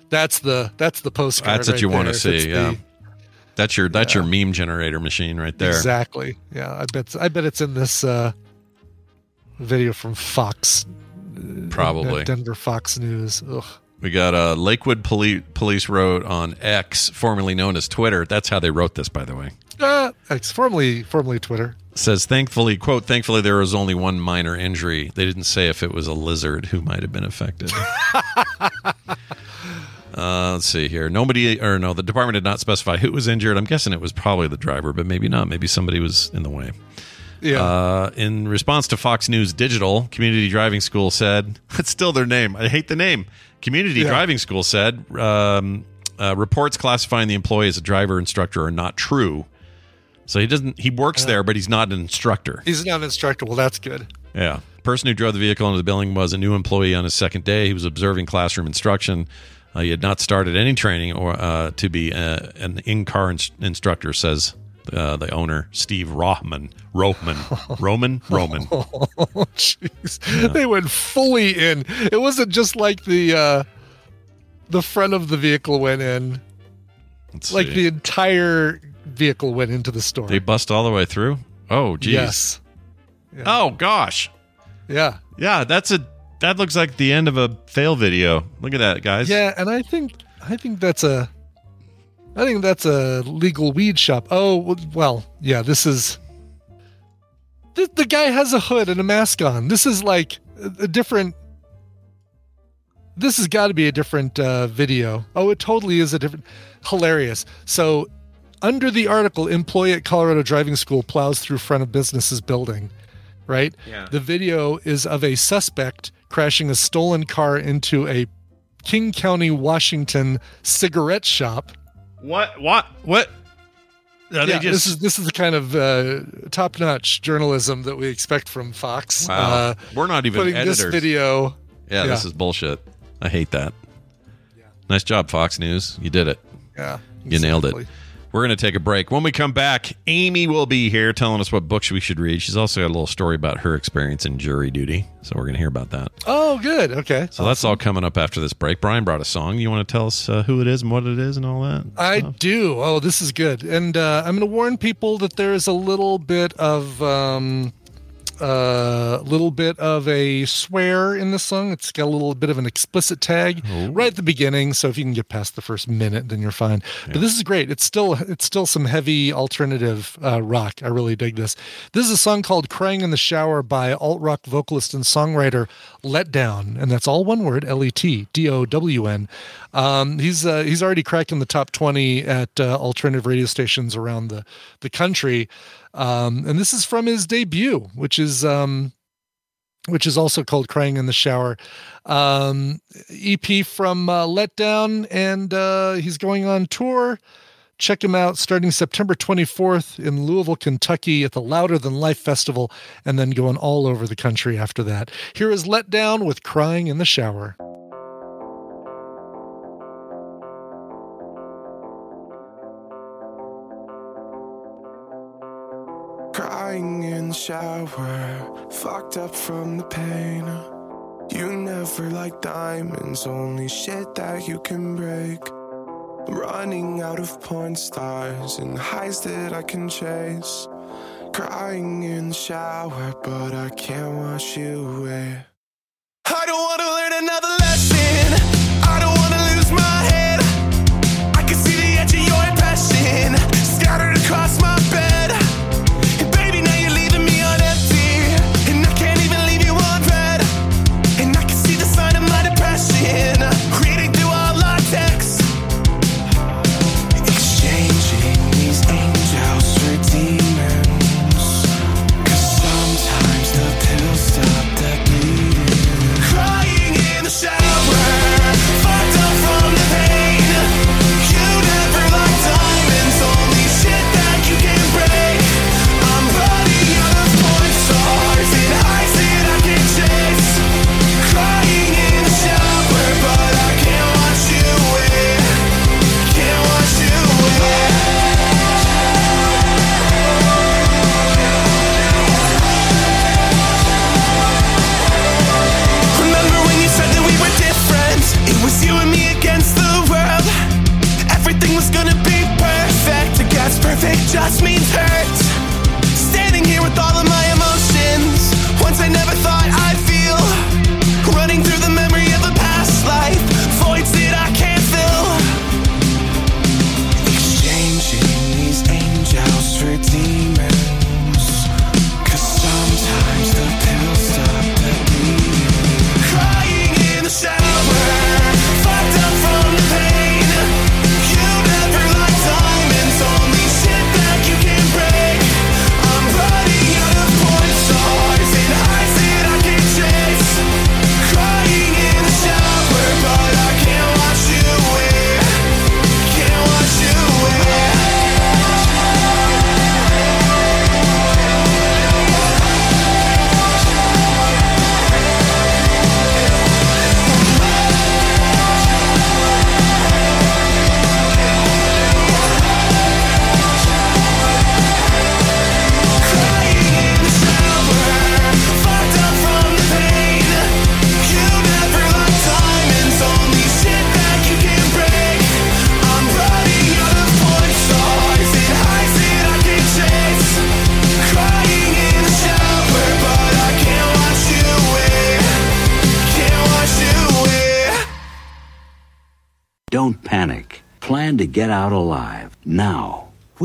that's the that's the postcard. That's what right you want to see. the- Yeah, that's your that's your meme generator machine right there. Exactly. Yeah. I bet. I bet it's in this uh, video from Fox. Probably. Denver Fox News. Ugh. We got uh, Lakewood Police Police wrote on X, formerly known as Twitter. That's how they wrote this, by the way. Uh, it's formerly formerly Twitter. Says thankfully, quote, thankfully there was only one minor injury. They didn't say if it was a lizard who might have been affected. uh, let's see here. Nobody, or no, the department did not specify who was injured. I'm guessing it was probably the driver, but maybe not. Maybe somebody was in the way. Yeah. Uh, in response to Fox News Digital, Community Driving School said, it's still their name. I hate the name. Community Yeah. Driving School said, um, uh, reports classifying the employee as a driver instructor are not true. So he doesn't, he works there, but he's not an instructor. He's not an instructor. Well, that's good. Yeah. Person who drove the vehicle into the building was a new employee on his second day. He was observing classroom instruction. Uh, he had not started any training or uh, to be uh, an in-car ins- instructor, says uh, the owner, Steve Rothman, Rohman. Roman? Roman. Oh, jeez. They went fully in. It wasn't just like the uh the front of the vehicle went in. Let's Like see. the entire vehicle went into the store. They bust all the way through? Oh, geez. Yes. Oh, gosh. Yeah. Yeah, that's a that looks like the end of a fail video. Look at that, guys. Yeah, and I think I think that's a I think that's a legal weed shop. Oh, well, yeah, this is the, the guy has a hood and a mask on. This is like a, a different this has got to be a different uh, video. Oh, it totally is a different. Hilarious. So, under the article, employee at Colorado Driving School plows through front of business's building. Right. Yeah. The video is of a suspect crashing a stolen car into a King County, Washington cigarette shop. What? What? What? Are they yeah, just this is this is the kind of uh, top-notch journalism that we expect from Fox. Wow. Uh, We're not even putting editors. this video. Yeah, this is bullshit. I hate that. Yeah. Nice job, Fox News. You did it. Yeah, You nailed it. We're going to take a break. When we come back, Amy will be here telling us what books we should read. She's also got a little story about her experience in jury duty. So we're going to hear about that. Oh, good. Okay. So that's all coming up after this break. Brian brought a song. You want to tell us uh, who it is and what it is and all that? I stuff? do. Oh, this is good. And uh, I'm going to warn people that there is a little bit of um, a little bit of a swear in the song. It's got a little bit of an explicit tag right at the beginning. So if you can get past the first minute, then you're fine. But this is great. It's still it's still some heavy alternative uh, rock. I really dig this. This is a song called "Crying in the Shower" by alt rock vocalist and songwriter Letdown, and that's all one word: L E T D O W N. Um, he's uh, he's already cracking the top twenty at uh, alternative radio stations around the the country. Um, and this is from his debut, which is um, which is also called "Crying in the Shower." Um, EP from uh, Letdown, and uh, he's going on tour. Check him out starting September 24th in Louisville, Kentucky at the Louder Than Life Festival, and then going all over the country after that. Here is Letdown with Crying in the Shower. Shower, fucked up from the pain. You never like diamonds, only shit that you can break. Running out of porn stars and highs that I can chase. Crying in the shower, but I can't wash you away. I don't wanna learn another lesson.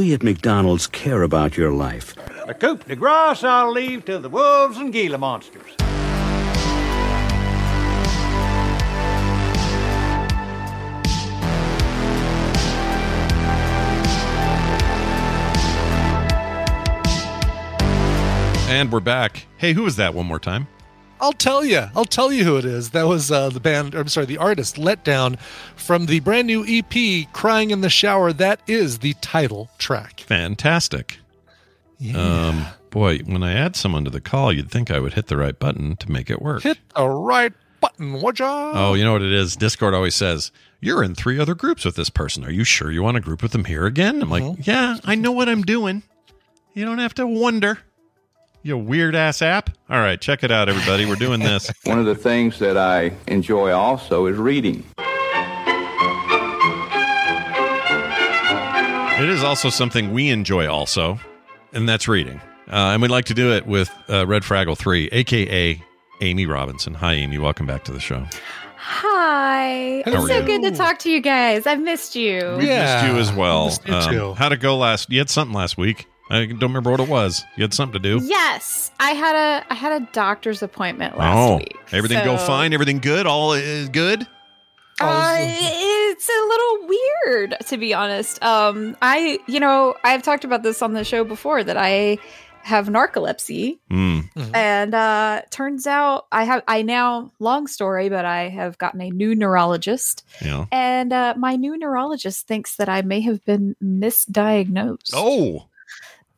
We at McDonald's care about your life. The coupe de grace I'll leave to the wolves and Gila monsters. And we're back. Hey, who was that one more time? I'll tell you. I'll tell you who it is. That was uh, the band. I'm sorry, the artist Letdown from the brand new EP "Crying in the Shower." That is the title track. Fantastic. Um, boy, when I add someone to the call, you'd think I would hit the right button to make it work. Hit the right button, would ya? Oh, you know what it is? Discord always says, You're in three other groups with this person. Are you sure you want to group with them here again? I'm like, Yeah, I know what I'm doing. You don't have to wonder. You weird ass app. All right, check it out, everybody. We're doing this. One of the things that I enjoy also is reading. It is also something we enjoy, also, and that's reading. Uh, and we'd like to do it with uh, Red Fraggle 3, aka Amy Robinson. Hi, Amy. Welcome back to the show. Hi. How It's are so you? good to talk to you guys. I've missed you. We missed you as well. missed you Um, too. how'd it go last? You had something last week. I don't remember what it was. You had something to do. Yes, I had a I had a doctor's appointment last oh, week. everything go fine. Everything good. All is good. Uh, it's a little weird to be honest. Um, I you know I've talked about this on the show before that I have narcolepsy, Mm. and uh, turns out I have I now long story, but I have gotten a new neurologist, Yeah. and uh, my new neurologist thinks that I may have been misdiagnosed. Oh.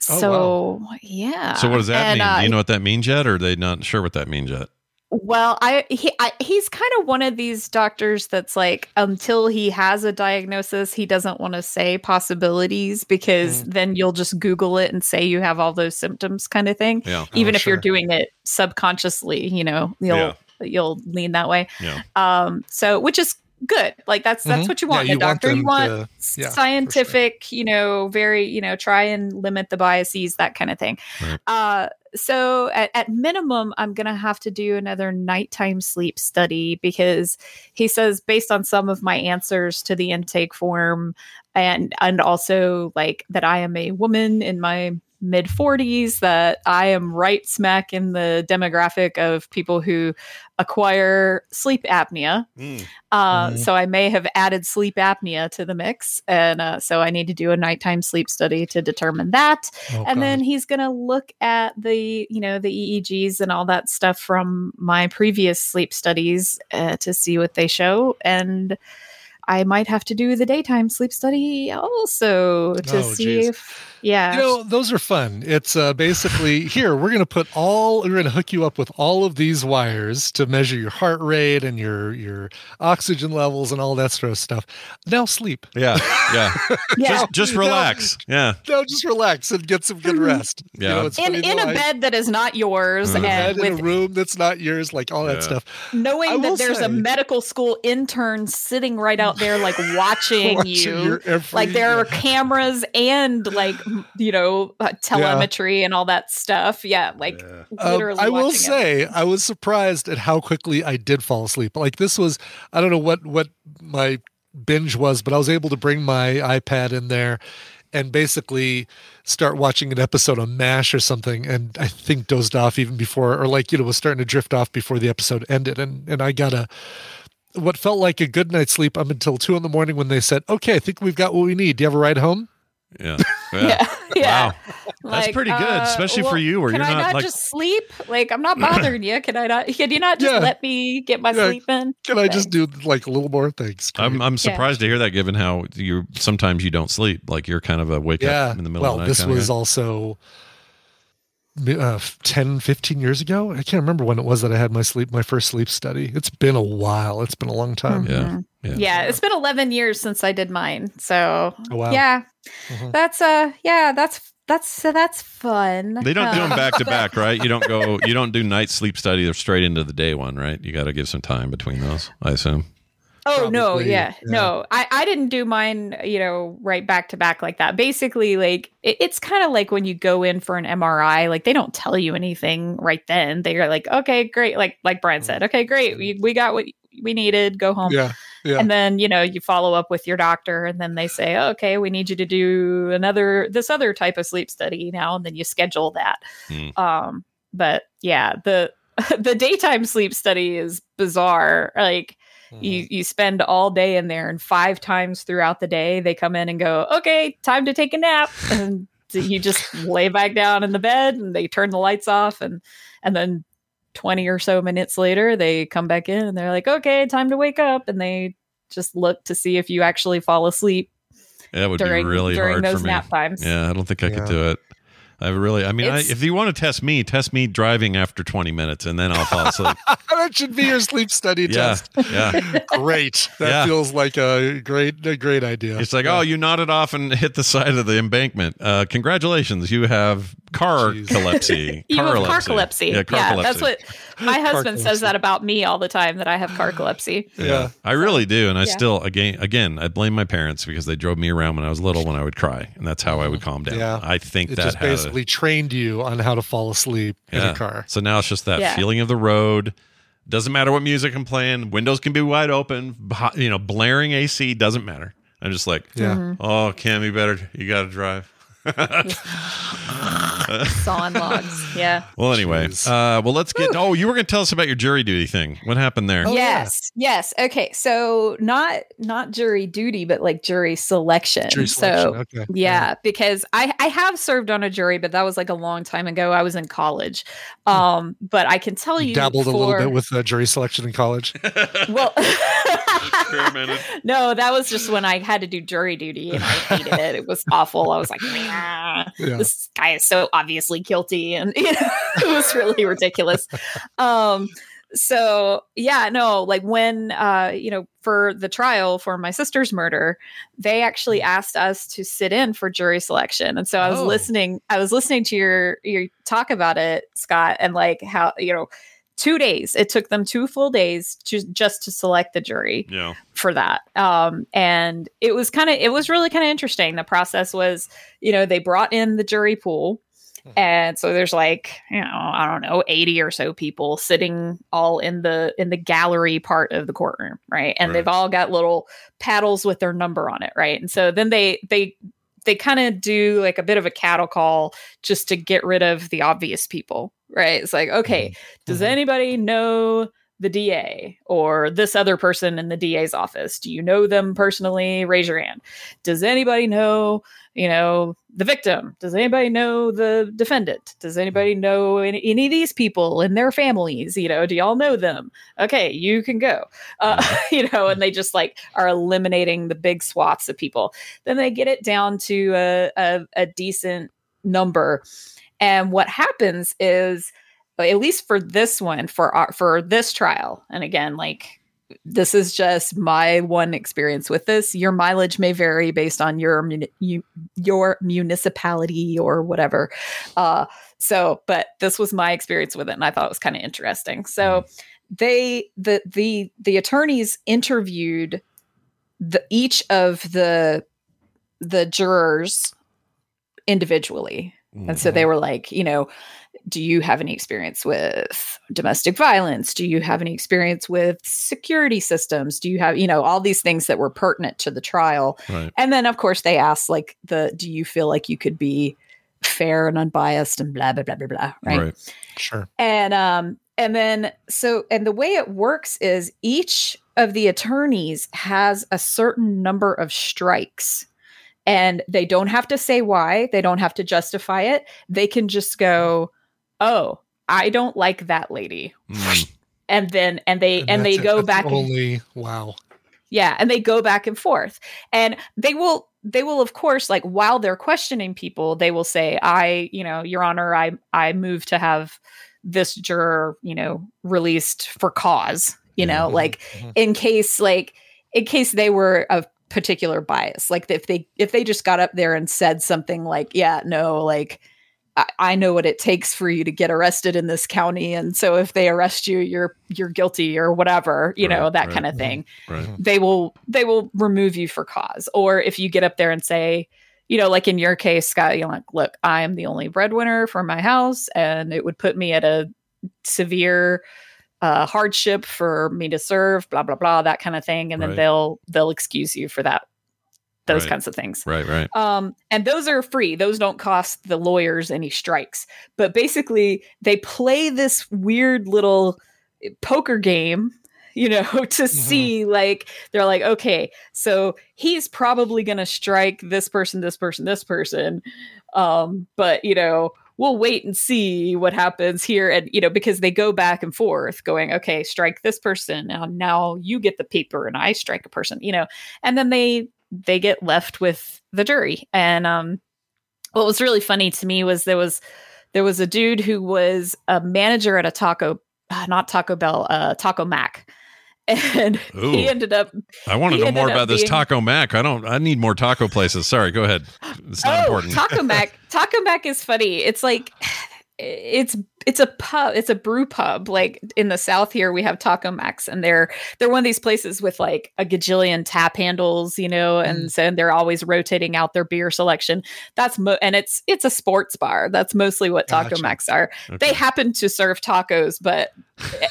So yeah. So what does that And, mean? uh, Do you know what that means yet, or are they not sure what that means yet? Well, I, he, I he's kind of one of these doctors that's like until he has a diagnosis, he doesn't want to say possibilities because Mm. then you'll just Google it and say you have all those symptoms, kind of thing. Yeah. Even Oh, if you're doing it subconsciously, you know, you'll Yeah. you'll lean that way. Yeah. Um. So, which is good. Like that's that's Mhm. what you want in you a want doctor. you want to- yeah, scientific, you know, very, you know, try and limit the biases, that kind of thing. Right. Uh, so at, at minimum, I'm going to have to do another nighttime sleep study because he says, based on some of my answers to the intake form and, and also like that I am a woman in my mid 40s, that I am right smack in the demographic of people who acquire sleep apnea. Uh, Mhm. So I may have added sleep apnea to the mix. And uh, so I need to do a nighttime sleep study to determine that. Oh, and then he's going to look at the, you know, the EEGs and all that stuff from my previous sleep studies uh, to see what they show. And I might have to do the daytime sleep study also to Oh, see geez. if, yeah. You know, those are fun. It's uh, basically here, we're going to put all, we're going to hook you up with all of these wires to measure your heart rate and your, your oxygen levels and all that sort of stuff. Now sleep. Yeah. Yeah. Yeah. Just, just Now- relax. Yeah. No, just relax and get some good rest. You Yeah. know, it's in, funny, in though, a I- bed that is not yours in a and bed in with a room that's not yours, like all that stuff. knowing that there's say- a medical school intern sitting right out there like watching Watching you every- like there are cameras and like you know, uh, telemetry and all that stuff. Yeah, like Um, literally. I will watching it. say, I was surprised at how quickly I did fall asleep. Like this was, I don't know what what my binge was, but I was able to bring my iPad in there and basically start watching an episode of MASH or something. And I think dozed off even before, or like you know, was starting to drift off before the episode ended. And and I got a what felt like a good night's sleep up until two in the morning when they said, "Okay, I think we've got what we need. Do you have a ride home?" Yeah. Yeah. Yeah. Wow. That's pretty good, uh, especially for you where can you're I not, not like just sleep? Like I'm not bothering you. Can I not? Can you not just Yeah. let me get my Yeah. sleep in? Can I just do like a little more things? I'm I'm surprised to hear that given how you sometimes you don't sleep. Like you're kind of a wake yeah up in the middle well of the night. this was guy. also uh, 10 15 years ago i can't remember when it was that i had my sleep my first sleep study it's been a while it's been a long time Mhm. Yeah. it's been 11 years since I did mine. So Oh, wow. yeah, Mhm. that's uh, yeah, that's that's uh, that's fun. They don't do them back to back, right? You don't go. You don't do night sleep study or straight into the day one, right? You got to give some time between those. I assume. Oh no, yeah, yeah. no. I I didn't do mine, you know, right back to back like that. Basically, like it, it's kind of like when you go in for an MRI, like they don't tell you anything right then. They're like, okay, great, like like Brian said, okay, great, we we got what we needed, go home. yeah yeah And then, you know, you follow up with your doctor and then they say, okay, we need you to do another, this other type of sleep study now. And then you schedule that. Hmm. Um, but yeah, the, the daytime sleep study is bizarre. Like you, you spend all day in there and five times throughout the day, they come in and go, okay, time to take a nap. And you just lay back down in the bed and they turn the lights off and, and then 20 or so minutes later, they come back in and they're like, okay, time to wake up. And they just look to see if you actually fall asleep. That would During- be really during hard those for me. nap times. Yeah, I don't think I Yeah. could do it. I really. I mean, I, if you want to test me, test me driving after 20 minutes, and then I'll fall asleep. that should be your sleep study yeah, test yeah. great that Yeah. feels like a great a great idea It's like, Yeah. oh, you nodded off and hit the side of the embankment. Uh, congratulations, you have car Jeez. calypsy. You have Carlypsy. carcolepsy. Yeah, Yeah, that's what my husband Carcolepsy. says that about me all the time that I have carcolepsy. Yeah, I really do, and I Yeah. still again again I blame my parents because they drove me around when I was little when I would cry, and that's how I would calm down. Yeah. I think it that just had a- basically trained you on how to fall asleep in a car So now it's just that Yeah. feeling of the road. Doesn't matter what music I'm playing. Windows can be wide open. You know, blaring AC doesn't matter. I'm just like, Yeah. Mm-hmm. oh, Cammy, better. You got to drive. Sawing logs. Yeah. Well, anyway, uh, well, let's get. Oh, you were going to tell us about your jury duty thing. What happened there? Oh, yeah. yes. Yes. Okay. So not not jury duty, but like jury selection. Jury So okay. yeah, because I I have served on a jury, but that was like a long time ago. I was in college. Um, but I can tell you dabbled a little bit with uh, jury selection in college well Experimented. no that was just when i had to do jury duty and i hated it it was awful i was like "Ah, Yeah. this guy is so obviously guilty and you know it was really ridiculous um so yeah no like when uh you know for the trial for my sister's murder they actually asked us to sit in for jury selection and so i was Oh. listening i was listening to your your talk about it scott and like how you know two days. It took them two full days to just to select the jury Yeah. for that. Um and it was kind of it was really kind of interesting. The process was you know they brought in the jury pool and so there's like you know i don't know 80 or so people sitting all in the in the gallery part of the courtroom right? And Right. they've all got little paddles with their number on it right? And so then they they they kind of do like a bit of a cattle call just to get rid of the obvious people right it's like okay does Mhm. anybody know the DA or this other person in the DA's office? Do you know them personally? Raise your hand. Does anybody know, you know, the victim? Does anybody know the defendant? Does anybody know any, any of these people and their families? You know, do y'all know them? Okay, you can go. Uh, you know, and they just like are eliminating the big swaths of people. Then they get it down to a, a, a decent number. And what happens is, at least for this one, for our, for this trial, and again, like this is just my one experience with this. Your mileage may vary based on your muni- you, your municipality or whatever. Uh, so, but this was my experience with it, and I thought it was kind of interesting. So, they the the the attorneys interviewed the each of the the jurors individually. And so they were like, you know, do you have any experience with domestic violence? Do you have any experience with security systems? Do you have, you know, all these things that were pertinent to the trial? Right. And then, of course, they asked, like, the do you feel like you could be fair and unbiased and blah, blah, blah, blah, blah. Right. Sure. And um and then so and the way it works is each of the attorneys has a certain number of strikes and they don't have to say why, they don't have to justify it. They can just go, mm. "Oh, I don't like that lady." Mm. And then and they and, they that's it. go That's back and wow. yeah, and they go back and forth. And they will they will of course like while they're questioning people, they will say, "I, you know, your honor, I I move to have this juror, you know, released for cause." You know, mm-hmm. like mm-hmm. in case like in case they were of particular bias. Like if they if they just got up there and said something like, "Yeah, no, like I, I know what it takes for you to get arrested in this county, and so if they arrest you, you're you're guilty or whatever, you know, that right. kind of thing." Right. they will they will remove you for cause or if you get up there and say you know like in your case scott you're like look i am the only breadwinner for my house and it would put me at a severe uh, hardship for me to serve blah blah blah that kind of thing and then Right. they'll they'll excuse you for that those Right. kinds of things Right. Right. um, and those are free. Those don't cost the lawyers any strikes. But basically, they play this weird little eh, poker game, you know, to see like they're like, okay, so he's probably going to strike this person, this person, this person. Um, but you know, we'll wait and see what happens here, and you know, because they go back and forth, going, okay, strike this person. Now, now you get the paper, and I strike a person, you know, and then they they get left with the jury. And um, what was really funny to me was there was there was a dude who was a manager at a taco, uh, not Taco Bell, uh, Taco Mac, and Ooh. he ended up. I want to know more about this taco mac. I don't. I need more taco places. Sorry. Go ahead. It's not oh, important. Taco Mac. Taco Mac is funny. It's like it's it's a pub. It's a brew pub. Like in the South here, we have Taco Macs, and they're they're one of these places with like a gajillion tap handles, you know, and so and they're always rotating out their beer selection. That's mo- and it's it's a sports bar. That's mostly what Taco Gotcha. Macs are. They happen to serve tacos, but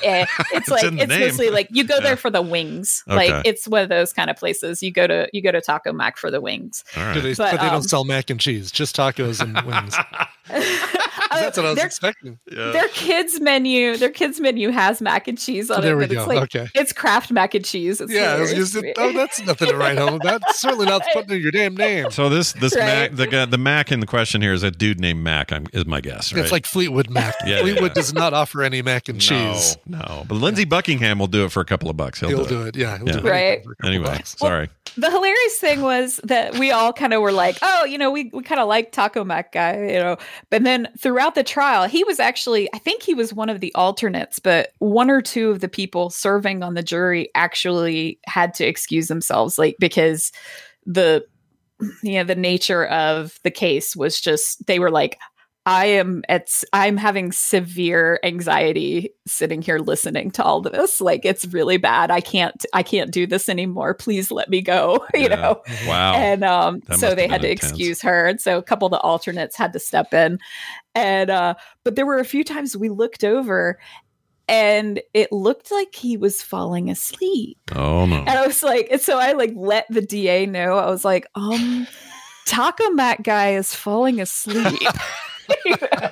eh, it's It's like in it's name. mostly like you go Yeah. there for the wings. Okay. Like it's one of those kind of places. You go to you go to Taco Mac for the wings. Right. they, But, but, they um, don't sell mac and cheese, just tacos and wings. That's what I was Their- expecting. Yeah. their kids menu their kids menu has mac and cheese on There it we but it's go. like Okay. it's kraft mac and cheese it's Yeah, I just, oh, that's nothing to write home about. Certainly not putting in your damn name. So this this Right. Mac the guy, the Mac in the question here is a dude named Mac. I'm, is my guess. Right? It's like Fleetwood Mac. Yeah, Fleetwood yeah. does not offer any mac and cheese. No, no. But Lindsey Buckingham will do it for a couple of bucks. He'll, He'll do, do it. Yeah, he'll Yeah. do Right. for a Anyway, bucks. sorry. the hilarious thing was that we all kind of were like oh you know we, we kind of like taco mac guy you know but then throughout the trial he was actually i think he was one of the alternates but one or two of the people serving on the jury actually had to excuse themselves like because the you know the nature of the case was just they were like I am at I'm having severe anxiety sitting here listening to all this. Like it's really bad. I can't I can't do this anymore. Please let me go. You Yeah. know. Wow. And um That so they had to intense. excuse her. And so a couple of the alternates had to step in. And uh but there were a few times we looked over and it looked like he was falling asleep. oh no. And I was like, and so I like let the DA know. I was like, um, Taco Mac guy is falling asleep. You know?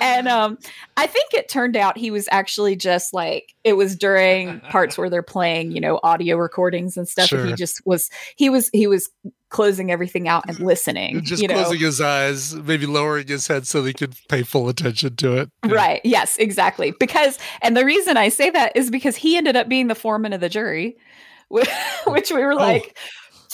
and um, I think it turned out he was actually just like it was during parts where they're playing, you know, audio recordings and stuff. And he just was he was he was closing everything out and listening. Just you know? closing his eyes, maybe lowering his head so he could pay full attention to it. Right. Yes, exactly. Because, and the reason I say that is because he ended up being the foreman of the jury, which we Oh. were like,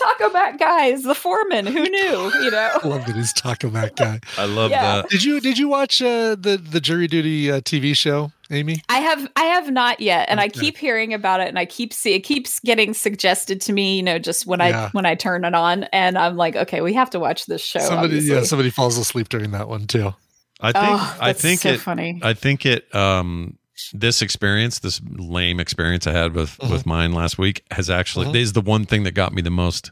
Taco Mac guy is the foreman. Who knew? You know? I love that he's Taco Mac guy. I love Yeah. that. Did you did you watch uh, the the jury duty uh, TV show, Amy? I have I have not yet, and I keep hearing about it, and I keep see it keeps getting suggested to me. You know, just when I when I turn it on, and I'm like, okay, we have to watch this show. somebody yeah, somebody falls asleep during that one too. I think Oh, I think so it funny. I think it um this experience, this lame experience I had with Mm-hmm. with mine last week has actually is the one thing that got me the most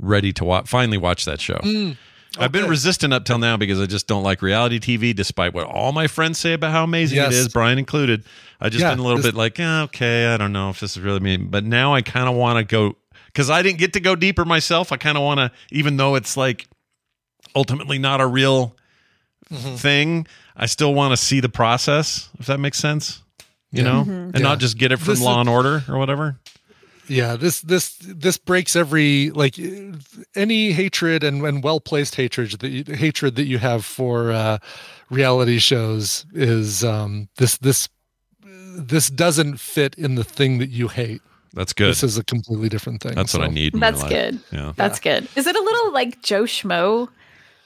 ready to watch finally watch that show. Mm. I've been resistant up till now because I just don't like reality TV, despite what all my friends say about how amazing Yes. it is, Brian included. I just Yeah, been a little this- bit like, eh, okay, I don't know if this is really me. But now I kind of want to go because I didn't get to go deeper myself. I kind of want to, even though it's like ultimately not a real Mm-hmm. thing, I still want to see the process. If that makes sense, you Yeah. know, Mm-hmm. and Yeah. not just get it from This is- Law and Order or whatever. Yeah, this this this breaks every like any hatred and, and well placed hatred that you, hatred that you have for uh, reality shows is um, this this this doesn't fit in the thing that you hate. That's good. This is a completely different thing. That's what I need. In That's my life. good. Yeah. That's good. Is it a little like Joe Schmo?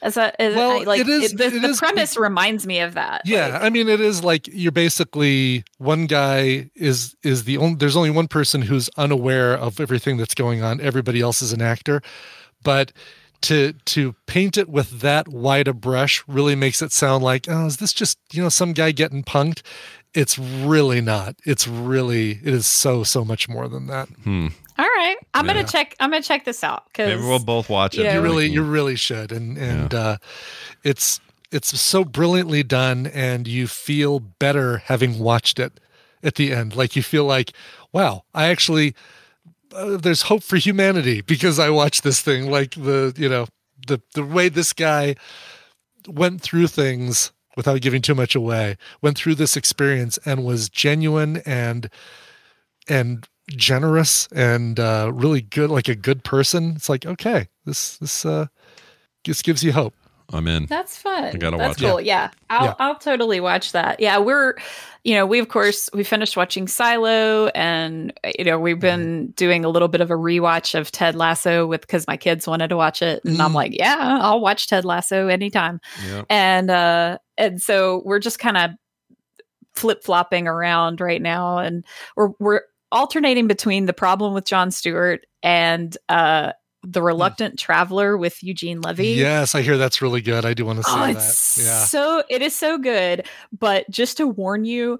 Is that is Well, I- like it is- the, it the is- premise reminds me of that. Yeah, I mean, it is like you're basically one guy is is the only. There's only one person who's unaware of everything that's going on. Everybody else is an actor, but to to paint it with that wide a brush really makes it sound like oh, is this just you know some guy getting punked? It's really not. It's really it is so so much more than that. Hmm. All right, I'm Yeah. gonna check. I'm gonna check this out because Maybe we'll both watch you it. know- you Yeah. really you really should and and uh it's it's so brilliantly done and you feel better having watched it at the end like you feel like wow i actually uh, there's hope for humanity because i watched this thing like the you know the the way this guy went through things without giving too much away went through this experience and was genuine and and generous and uh really good like a good person it's like okay this this uh this gives you hope I'm in. That's fun. I gotta That's watch it. cool. Yeah. I'll Yeah. I'll totally watch that. Yeah, we're you know, we of course we finished watching Silo and you know, we've been doing a little bit of a rewatch of Ted Lasso with cuz my kids wanted to watch it and I'm Mm. like, yeah, I'll watch Ted Lasso anytime. Yeah. And uh and so we're just kind of flip-flopping around right now and we're we're alternating between the problem with Jon Stewart and uh the reluctant traveler with Eugene Levy. yes i hear that's really good i do want to see Oh, that yeah so it is so good. But just to warn you,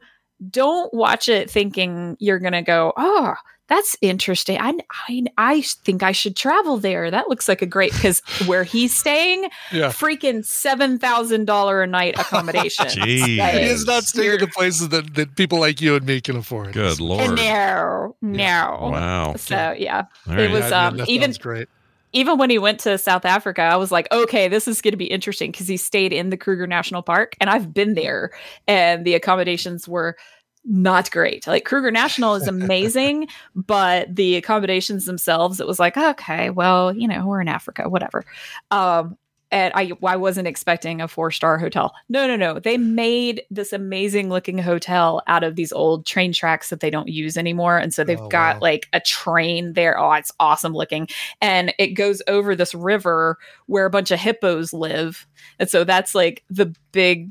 don't watch it thinking you're gonna go, oh, that's interesting. I I, I think I should travel there. That looks like a great because where he's staying, yeah freaking seven thousand dollar a night accommodation. Jeez. Like, he is not staying in the places that, that people like you and me can afford Good lord. No, no. Wow. So yeah, All it was Yeah, um that even great even when he went to South Africa, I was like, okay, this is going to be interesting because he stayed in the Kruger National Park, and I've been there, and the accommodations were not great. Like Kruger National is amazing, but the accommodations themselves, it was like, okay, well, you know, we're in Africa, whatever. Um, and I, I wasn't expecting a four star hotel. No, no, no. They made this amazing looking hotel out of these old train tracks that they don't use anymore. And so they've Oh, got wow. like a train there. Oh, it's awesome looking. And it goes over this river where a bunch of hippos live. And so that's like the big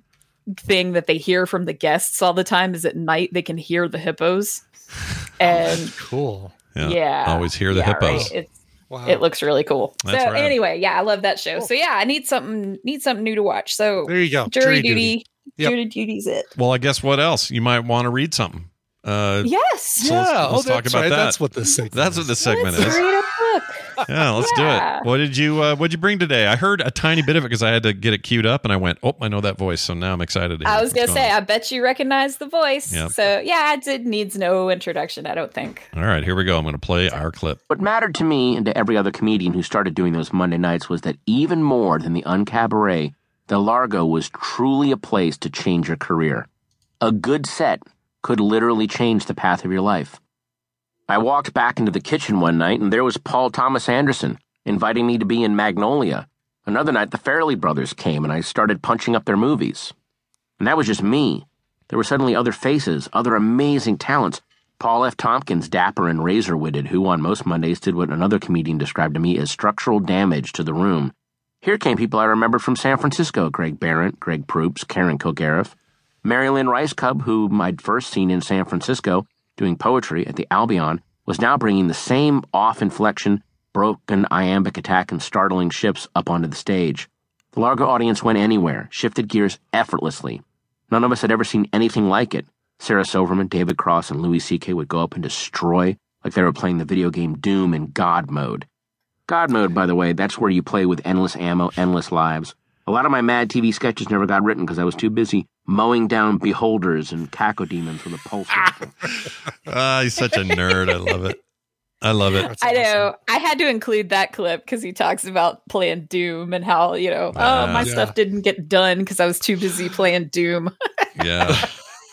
thing that they hear from the guests all the time is at night they can hear the hippos. And cool Yeah. yeah. Always hear the yeah, hippos. right. It's wow it looks really cool. That's so rad. anyway, yeah, I love that show. So yeah, I need something need something new to watch. So there you go jury, duty, Yep. jury duty's it. Well, I guess what else? You might want to read something. Uh, Yes. So let's- yeah let's oh, talk about right. that. that's what this segment That's what this segment Let's is. Read a book. Yeah, let's Yeah. do it. What did you uh, What'd you bring today? I heard a tiny bit of it because I had to get it queued up, and I went, "Oh, I know that voice." So now I'm excited. To hear I was gonna going say, on. I bet you recognize the voice. Yep. So yeah, it did, needs no introduction, I don't think. All right, here we go. I'm going to play our clip. What mattered to me and to every other comedian who started doing those Monday nights was that even more than the Uncabaret, the Largo was truly a place to change your career. A good set could literally change the path of your life. I walked back into the kitchen one night and there was Paul Thomas Anderson inviting me to be in Magnolia. Another night, the Farrelly brothers came and I started punching up their movies. And that was just me. There were suddenly other faces, other amazing talents. Paul F. Tompkins, dapper and razor witted, who on most Mondays did what another comedian described to me as structural damage to the room. Here came people I remembered from San Francisco Greg Behrendt, Greg Proops, Karen Kilgariff. Mary Lynn Rajskub, whom I'd first seen in San Francisco doing poetry at the Albion, was now bringing the same off inflection, broken iambic attack, and startling shifts up onto the stage. The Largo audience went anywhere, shifted gears effortlessly. None of us had ever seen anything like it. Sarah Silverman, David Cross, and Louis C.K. would go up and destroy like they were playing the video game Doom in God mode. God mode, by the way, that's where you play with endless ammo, endless lives. A lot of my Mad TV sketches never got written because I was too busy mowing down beholders and cacodemons with a pulse rifle. Ah, he's such a nerd. I love it. I love it. I know. I had to include that clip because he talks about playing Doom and how, you know, oh, my Yeah. stuff didn't get done because I was too busy playing Doom. Yeah.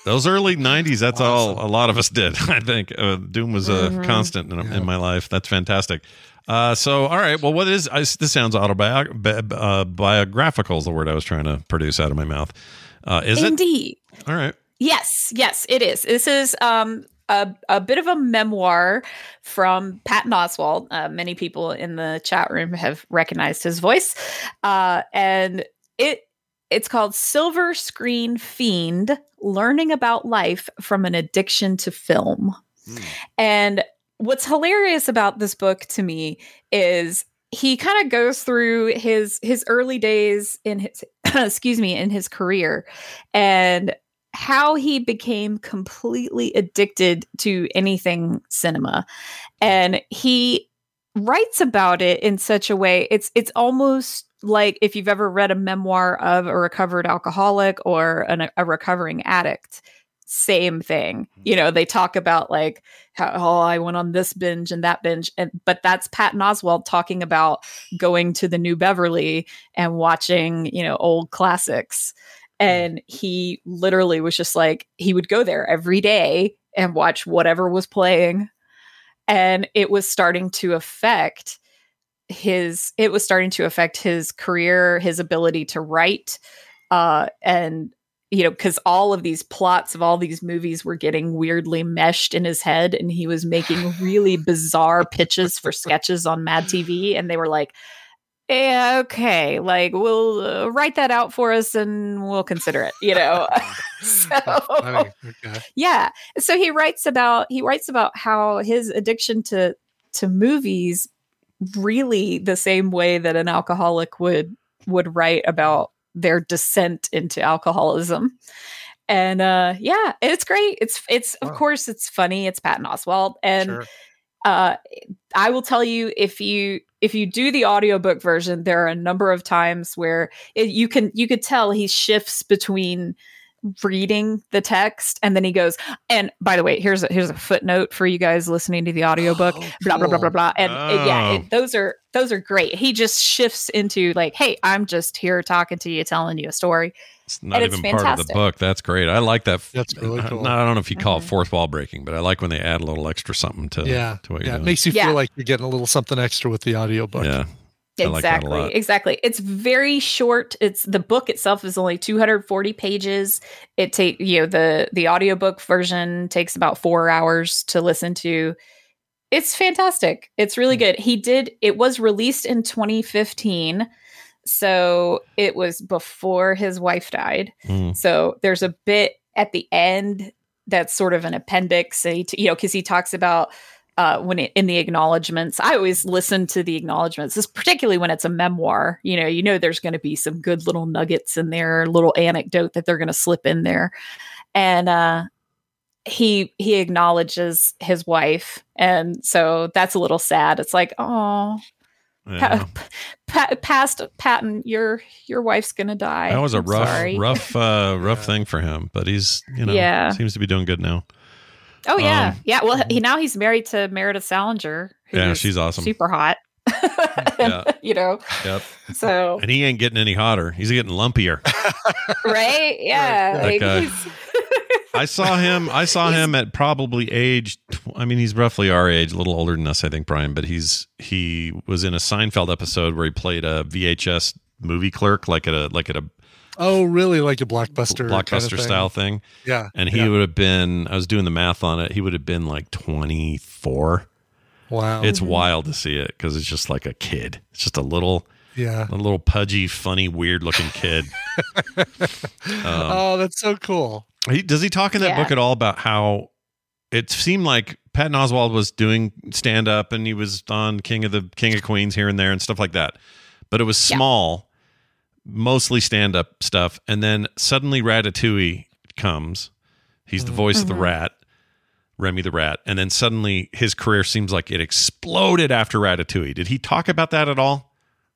Those early 90s, that's all a lot of us did, I think. Uh, Doom was a Mhm. constant in, in my life. That's fantastic. Uh, so, all right. Well, what is I, this? Sounds autobiographical. Uh, biographical is the word I was trying to produce out of my mouth. Uh, is it? Indeed. All right. Yes, yes, it is. This is um a, a bit of a memoir from Patton Oswalt. Uh, many people in the chat room have recognized his voice, uh, and it it's called Silver Screen Fiend: Learning About Life from an Addiction to Film. And what's hilarious about this book to me is he kind of goes through his his early days in his excuse me in his career and how he became completely addicted to anything cinema. And he writes about it in such a way it's it's almost like if you've ever read a memoir of a recovered alcoholic or an, a recovering addict same thing. You know they talk about like how oh i went on this binge and that binge and but that's patton oswalt talking about going to the new beverly and watching you know old classics. And he literally was just like he would go there every day and watch whatever was playing. And it was starting to affect his it was starting to affect his career his ability to write uh and you know because all of these plots of all these movies were getting weirdly meshed in his head and he was making really bizarre pitches for sketches on mad tv and they were like yeah, okay, like we'll uh, write that out for us and we'll consider it, you know. so. Okay. yeah so he writes about he writes about how his addiction to to movies really the same way that an alcoholic would would write about their descent into alcoholism. And uh yeah it's great. It's it's of course it's funny. It's patton oswalt and Sure. uh i will tell you if you if you do the audiobook version there are a number of times where it, you can you could tell he shifts between reading the text and then he goes and by the way here's a here's a footnote for you guys listening to the audiobook blah blah blah blah blah and uh, yeah Oh. it, those are those are great he just shifts into like hey i'm just here talking to you telling you a story It's not And it's even part of the book. That's great. I like that. That's really I- cool. I don't know if you call Mm-hmm. it fourth wall breaking, but I like when they add a little extra something to Yeah. to what Yeah. you're It doing. makes you Yeah. feel like you're getting a little something extra with the audiobook. yeah. I like exactly exactly. It's very short. It's the book itself is only 240 pages. It take you know the the audiobook version takes about four hours to listen to. It's fantastic. It's really Hmm. good. He did it was released in 2015 so it was before his wife died. Mm. so there's a bit at the end that's sort of an appendix, and he t- you know, because he talks about uh, when it, in the acknowledgments. I always listen to the acknowledgments, this particularly when it's a memoir. You know, you know, there's going to be some good little nuggets in there, little anecdote that they're going to slip in there, and uh, he he acknowledges his wife, and so that's a little sad. It's like, oh. Yeah. Pa- past Patton, your your wife's gonna die. That was a I'm rough, sorry. rough, uh, rough thing for him. But he's, you know, Yeah. seems to be doing good now. Oh yeah, Um, yeah. Well, he now he's married to Meredith Salinger. Yeah, she's awesome. super hot. Yeah. you know, Yep. so And he ain't getting any hotter. He's getting lumpier. right, yeah. That like, he's- I saw him. I saw him at probably age. I mean, he's roughly our age, a little older than us, I think, Brian. But he's he was in a Seinfeld episode where he played a VHS movie clerk, like at a like at a Oh, really? Like a blockbuster, kind of blockbuster thing? style thing. Yeah. And he yeah. would have been. I was doing the math on it. He would have been like twenty four. Wow. It's wild to see it because it's just like a kid. It's just a little, yeah. a little pudgy, funny, weird looking kid. Um, oh, that's so cool. He, does he talk in that Yeah. book at all about how it seemed like Patton Oswalt was doing stand up and he was on King of the King of Queens here and there and stuff like that, but it was Yeah. small, mostly stand up stuff, and then suddenly Ratatouille comes. He's the voice of the Mhm. rat. Remy the Rat, and then suddenly his career seems like it exploded after Ratatouille. Did he talk about that at all?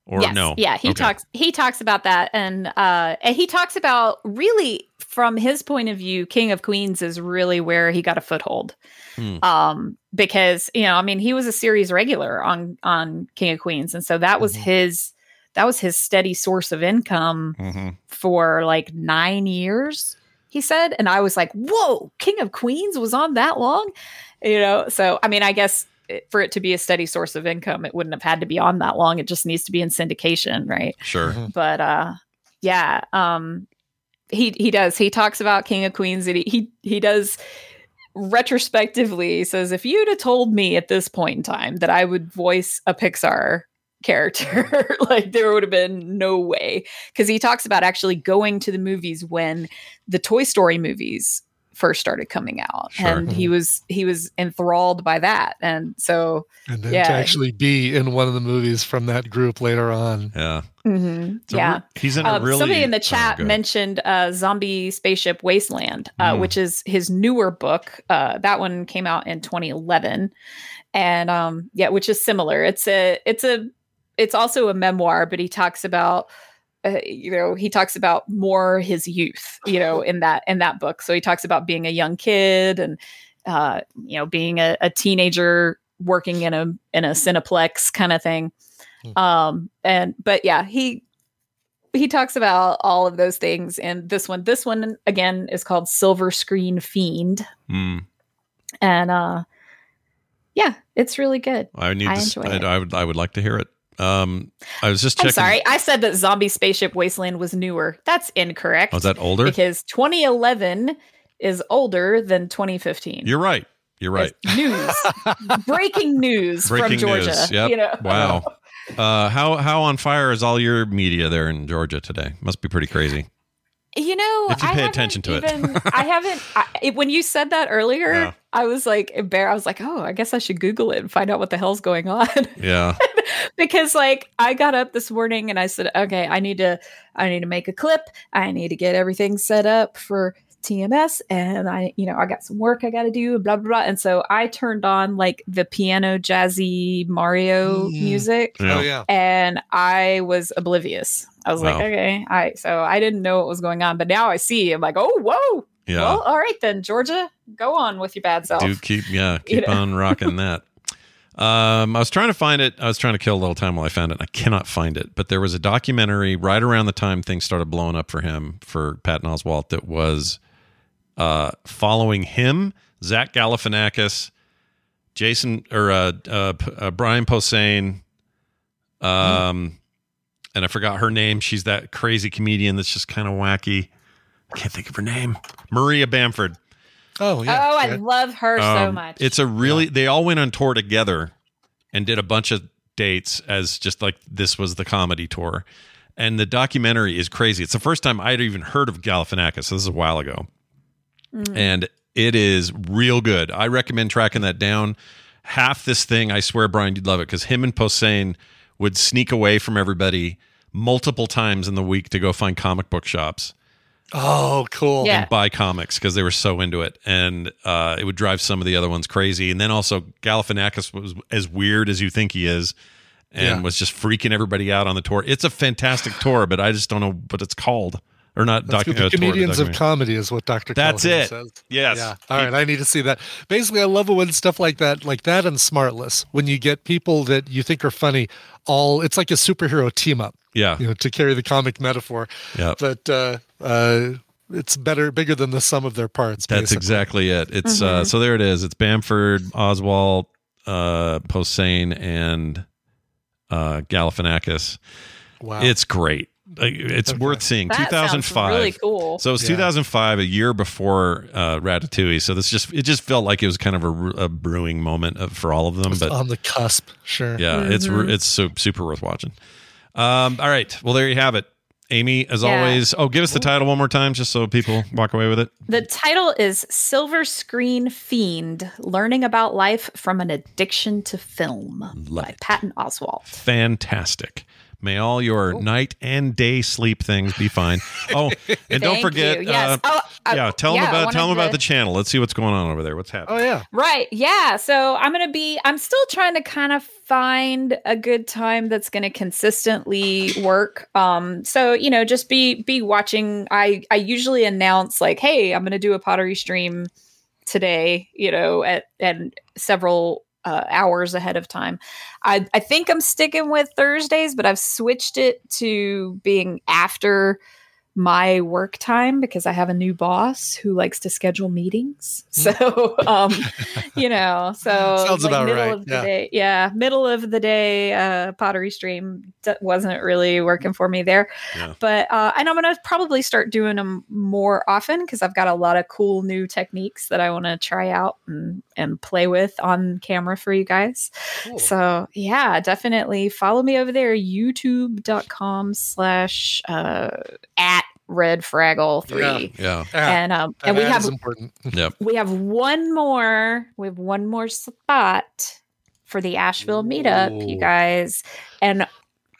Or yes, no? Yeah, he Okay. talks he talks about that and uh and he talks about really from his point of view, King of Queens is really where he got a foothold. Hmm. Um because, you know, I mean, he was a series regular on on King of Queens and so that was Mm-hmm. his that was his steady source of income Mhm. for like 9 years, he said, and I was like, "Whoa, King of Queens was on that long?" You know, so I mean, I guess it- for it to be a steady source of income, it wouldn't have had to be on that long. It just needs to be in syndication, right? Sure. But uh yeah, um he he does. He talks about King of Queens and he he, he does retrospectively says if you'd have told me at this point in time that I would voice a Pixar character like there would have been no way because he talks about actually going to the movies when the Toy Story movies first started coming out Sure. and he was he was enthralled by that and so And then yeah to actually be in one of the movies from that group later on. Yeah. Mhm. So yeah, he's in a Um, really- somebody in the oh, chat good. mentioned uh, "Zombie Spaceship Wasteland," uh, Mm. which is his newer book. Uh, that one came out in 2011, and um, yeah, which is similar. It's a, it's a, it's also a memoir, but he talks about. Uh, you know he talks about more his youth you know in that in that book so he talks about being a young kid and uh you know being a, a teenager working in a in a cineplex kind of thing um and but yeah he he talks about all of those things and this one this one again is called silver screen fiend Mm. and uh yeah it's really good I need. I to, I, it. I would. I would like to hear it. Um, I was just i'm sorry i said that zombie spaceship wasteland was newer that's incorrect Oh, is that older? because 2011 is older than 2015 You're right. You're right. news breaking news Breaking from georgia news. Yep. you know Wow. Uh, how how on fire is all your media there in Georgia today? Must be pretty crazy. You know, If you I pay haven't attention to it. I haven't. I, it- when you said that earlier, Yeah. I was like embarrassed. I was like, oh, I guess I should Google it and find out what the hell's going on. Yeah. because like I got up this morning and I said, okay, I need to, I need to make a clip. I need to get everything set up for TMS, and I, you know, I got some work I got to do, blah blah blah. And so I turned on like the piano jazzy Mario Mm. music. Yeah. Oh, yeah. And I was oblivious. I was like, okay, I so I didn't know what was going on, but now I see. I'm like, oh, whoa. Yeah. Well, all right then, Georgia, go on with your bad self. Do keep yeah, You keep know? on rocking that. Um, I was trying to find it. I was trying to kill a little time while I found it. I cannot find it. But there was a documentary right around the time things started blowing up for him for Patton Oswalt that was uh, following him, Zach Galifianakis, Jason or uh, uh, uh, Brian Posehn, um, and I forgot her name. She's that crazy comedian that's just kind of wacky. I can't think of her name. Maria Bamford. Oh yeah. oh, I love her so Um, much. It's a really they all went on tour together and did a bunch of dates as just like this was the comedy tour. And the documentary is crazy. It's the first time I'd even heard of Galifianakis. So This is a while ago. Mm. And it is real good. I recommend tracking that down. Half this thing, I swear, Brian, you'd love it because him and Posehn would sneak away from everybody multiple times in the week to go find comic book shops Oh, cool. Yeah. and buy comics because they were so into it, and uh, it would drive some of the other ones crazy. And then also Galifianakis was as weird as you think he is, and Yeah. was just freaking everybody out on the tour. It's a fantastic tour, but I just don't know what it's called or not. That's Docu- uh, The tour, but comedians of comedy is what Dr. That's Callahan it. says. Yes. Yeah. All right. I need to see that. Basically, I love it when stuff like that, like that and Smartless, when you get people that you think are funny, all it's like a superhero team up. Yeah. You know, to carry the comic metaphor. Yeah. But uh, uh, it's better, bigger than the sum of their parts. That's basically. exactly it. It's uh, Mhm. so there it is. It's Bamford, Oswalt, uh, Posehn, and uh, Galifianakis. Wow. It's great. Like, It's worth seeing. That 2005. really cool. So it was Yeah. 2005, a year before uh, Ratatouille. So this just it just felt like it was kind of a, a brewing moment of, for all of them. But on the cusp. Sure. yeah, it's Mm-hmm. it's so, super worth watching. Um, all right, well there you have it, Amy. As Yeah. always, oh, give us the title one more time, just so people walk away with it. The title is Silver Screen Fiend Learning About Life from an Addiction to Film Love by it. Patton Oswalt. Fantastic. May all your night and day sleep things be fine. Oh, and don't forget, you. Yes. uh, Oh, uh, yeah, tell yeah, them about tell them about to- the channel. Let's see what's going on over there. What's happening? Oh yeah. Right. Yeah. So I'm going to be, I'm still trying to kind of find a good time that's going to consistently work. Um, so, you know, just be, be watching. I, I usually announce like, Hey, I'm going to do a pottery stream today, you know, at, and several uh, hours ahead of time. I, I think I'm sticking with Thursdays, but I've switched it to being after my work time because I have a new boss who likes to schedule meetings. So, um, you know, so Sounds like about middle right, of the yeah. day, yeah, middle of the day, uh, pottery stream d- wasn't really working for me there. Yeah. But uh, and I'm gonna probably start doing them more often because I've got a lot of cool new techniques that I want to try out and and play with on camera for you guys. So yeah, definitely follow me over there, youtube.com slash uh at red fraggle three. Yeah. And um and we have important. Yep. we have one more we have one more spot for the asheville meetup you guys and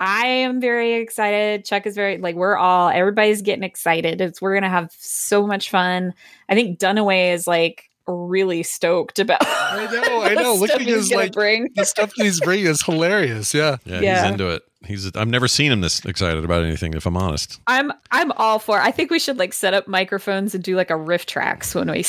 i am very excited chuck is very like we're all everybody's getting excited it's we're gonna have so much fun i think dunaway is like really stoked about I know, I know. the Look at his gonna like bring the stuff that he's bringing is hilarious. Yeah. Yeah, Yeah. he's into it. He's I've never seen him this excited about anything, if I'm honest. I'm I'm all for. I think we should like set up microphones and do like a RiffTrax when we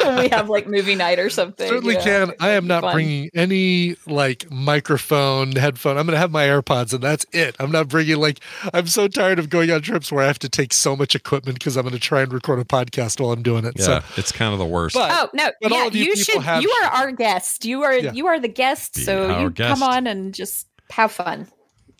when we have like movie night or something. Certainly you know? can. I am not fun. bringing any like microphone, headphone. I'm going to have my AirPods and that's it. I'm not bringing like, I'm so tired of going on trips where I have to take so much equipment because I'm going to try and record a podcast while I'm doing it. Yeah, So, it's kind of the worst. But- Oh no! But yeah, all of you you, people should. have- You are our guest. You are Yeah. you are the guest. Be so you guest. come on and just have fun.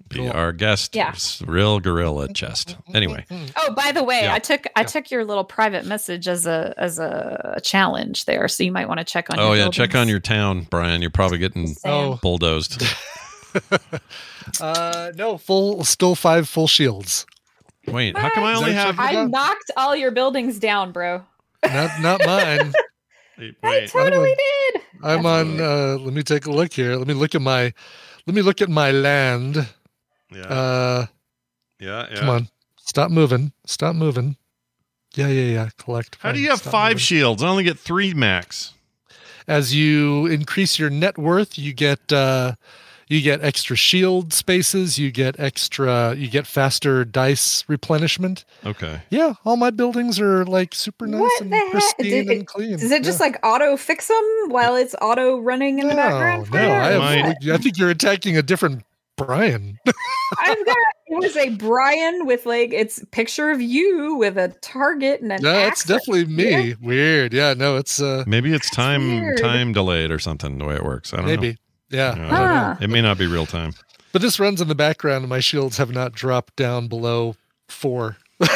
Be our guest, Yeah. real gorilla chest. Anyway, Oh, by the way, Yeah. I took I took your little private message as a as a challenge there, so you might want to check on. oh your yeah, check on your town, Brian. You're probably getting Oh. bulldozed. uh, no, full, still five full shields. Wait, how come I only have? I knocked all your buildings down, bro. Not, not mine. Wait, I totally did. I'm on, uh, let me take a look here. Let me look at my, let me look at my land. Yeah, Uh, yeah, yeah. come on. Stop moving. Stop moving. Yeah, yeah, yeah. Collect. How do you have Stop five moving. shields? I only get three max. as you increase your net worth you get uh you get extra shield spaces you get extra you get faster dice replenishment Okay. yeah all my buildings are like super nice What and the pristine Did and clean Does it just Yeah. like auto fix them while it's auto running in the background? no, no? I, have, I think you're attacking a different brian I've got it was a Brian with like it's picture of you with a target and an no it's definitely me Yeah. weird yeah no it's uh Maybe it's time weird. time delayed or something. The way it works, I don't maybe know. yeah Yeah, I don't know. Huh. It may not be real time. but this runs in the background and my shields have not dropped down below four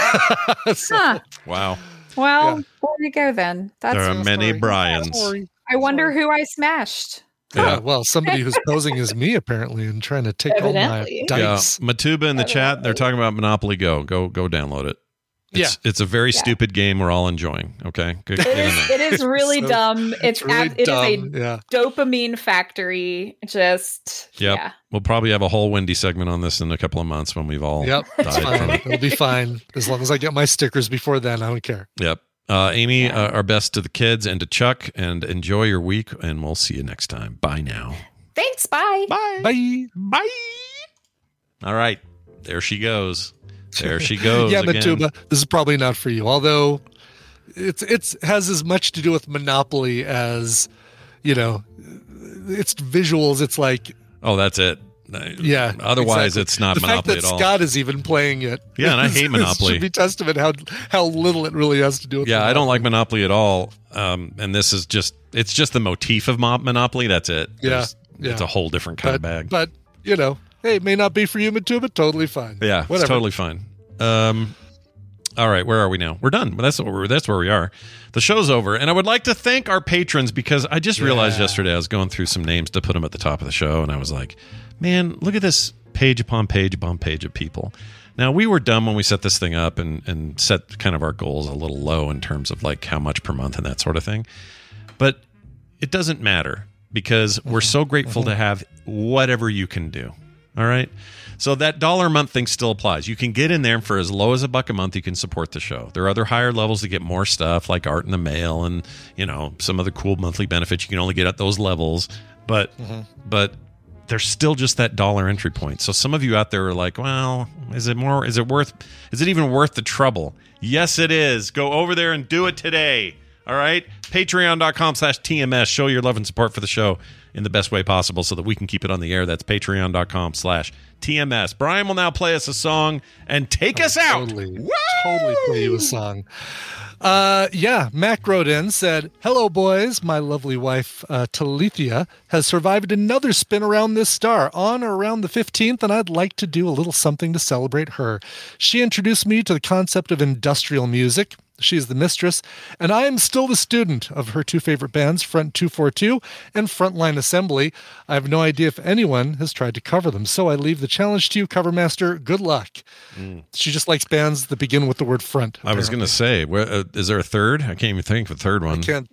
So- Huh. Wow, Well, Yeah. there you go then. That's there are many sorry. Brians. I wonder who I smashed. Yeah, oh, well, somebody who's posing as me apparently and trying to take all my Evidently. Yeah. Matuba in the chat. They're talking about Monopoly Go. Go go download it. It's, it's a very Yeah. stupid game we're all enjoying. Okay, Good- It get in is, there. it is really So- dumb. It's, really ab- it is a yeah. dopamine factory. Just Yep. yeah. We'll probably have a whole Wendy segment on this in a couple of months when we've all Yep, it's died from fine. it. It'll be fine as long as I get my stickers before then. I don't care. Yep. Uh, Amy, uh, our best to the kids and to Chuck, and enjoy your week, and we'll see you next time. Bye now. Thanks. Bye. Bye. Bye. Bye. All right. There she goes. There she goes. yeah, again. Matuba, this is probably not for you. Although it's it's has as much to do with Monopoly as you know, it's visuals. It's like Oh, that's it. Yeah. Otherwise, exactly. it's not the Monopoly fact at that all. Scott is even playing it. Yeah, and I hate Monopoly. Should be testament how how little it really has to do with. yeah, I don't like Monopoly at all. Um, and this is just it's just the motif of Monopoly. That's it. Yeah, yeah. It's a whole different kind but, of bag. But you know, hey, it may not be for you, but Totally fine. Yeah, whatever. it's totally fine. Um, all right, where are we now? We're done. That's what we're, that's where we are. The show's over, and I would like to thank our patrons because I just realized Yeah. yesterday I was going through some names to put them at the top of the show, and I was like, man, look at this page upon page upon page of people. Now we were dumb when we set this thing up and and set kind of our goals a little low in terms of like how much per month and that sort of thing, but it doesn't matter because we're so grateful to have whatever you can do All right. So that dollar a month thing still applies. You can get in there and for as low as a buck a month. You can support the show. There are other higher levels to get more stuff like art in the mail and you know some other cool monthly benefits. You can only get at those levels, but Mhm. but there's still just that dollar entry point. So some of you out there are like, well, is it more? Is it worth? Is it even worth the trouble? Yes, it is. Go over there and do it today. All right. Patreon.com slash TMS. Show your love and support for the show in the best way possible so that we can keep it on the air. That's patreon.com slash TMS. Brian will now play us a song and take us out. Totally, totally play you a song. Uh, yeah, Mac wrote in said, "Hello, boys. My lovely wife uh, Talithia has survived another spin around this star on or around the 15th, and I'd like to do a little something to celebrate her. She introduced me to the concept of industrial music." She's the mistress, and I am still the student of her two favorite bands, Front 242 and Frontline Assembly. I have no idea if anyone has tried to cover them, so I leave the challenge to you, cover master. Good luck. She just likes bands that begin with the word front. I was going to say, where, uh, is there a third? I can't even think of a third one. I can't.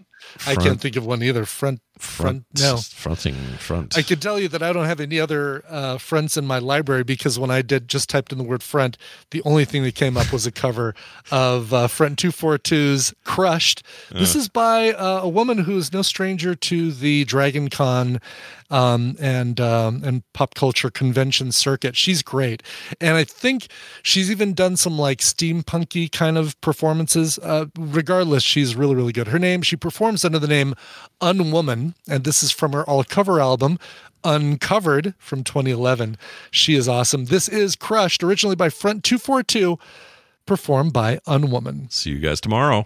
I can't think of one either. Front, front. No, fronting front. I can tell you that I don't have any other uh, fronts in my library because when I did just typed in the word front, the only thing that came up was a cover of uh, Front 242's Crushed. This Uh. is by uh, a woman who is no stranger to the Dragon Con um, and um, and pop culture convention circuit. She's great, and I think she's even done some like steampunky kind of performances. Uh, regardless, she's really really good. Her name she performs under the name Unwoman, and this is from her all cover album. Uncovered from 2011. She is awesome. This is Crushed, originally by Front 242, performed by Unwoman. See you guys tomorrow.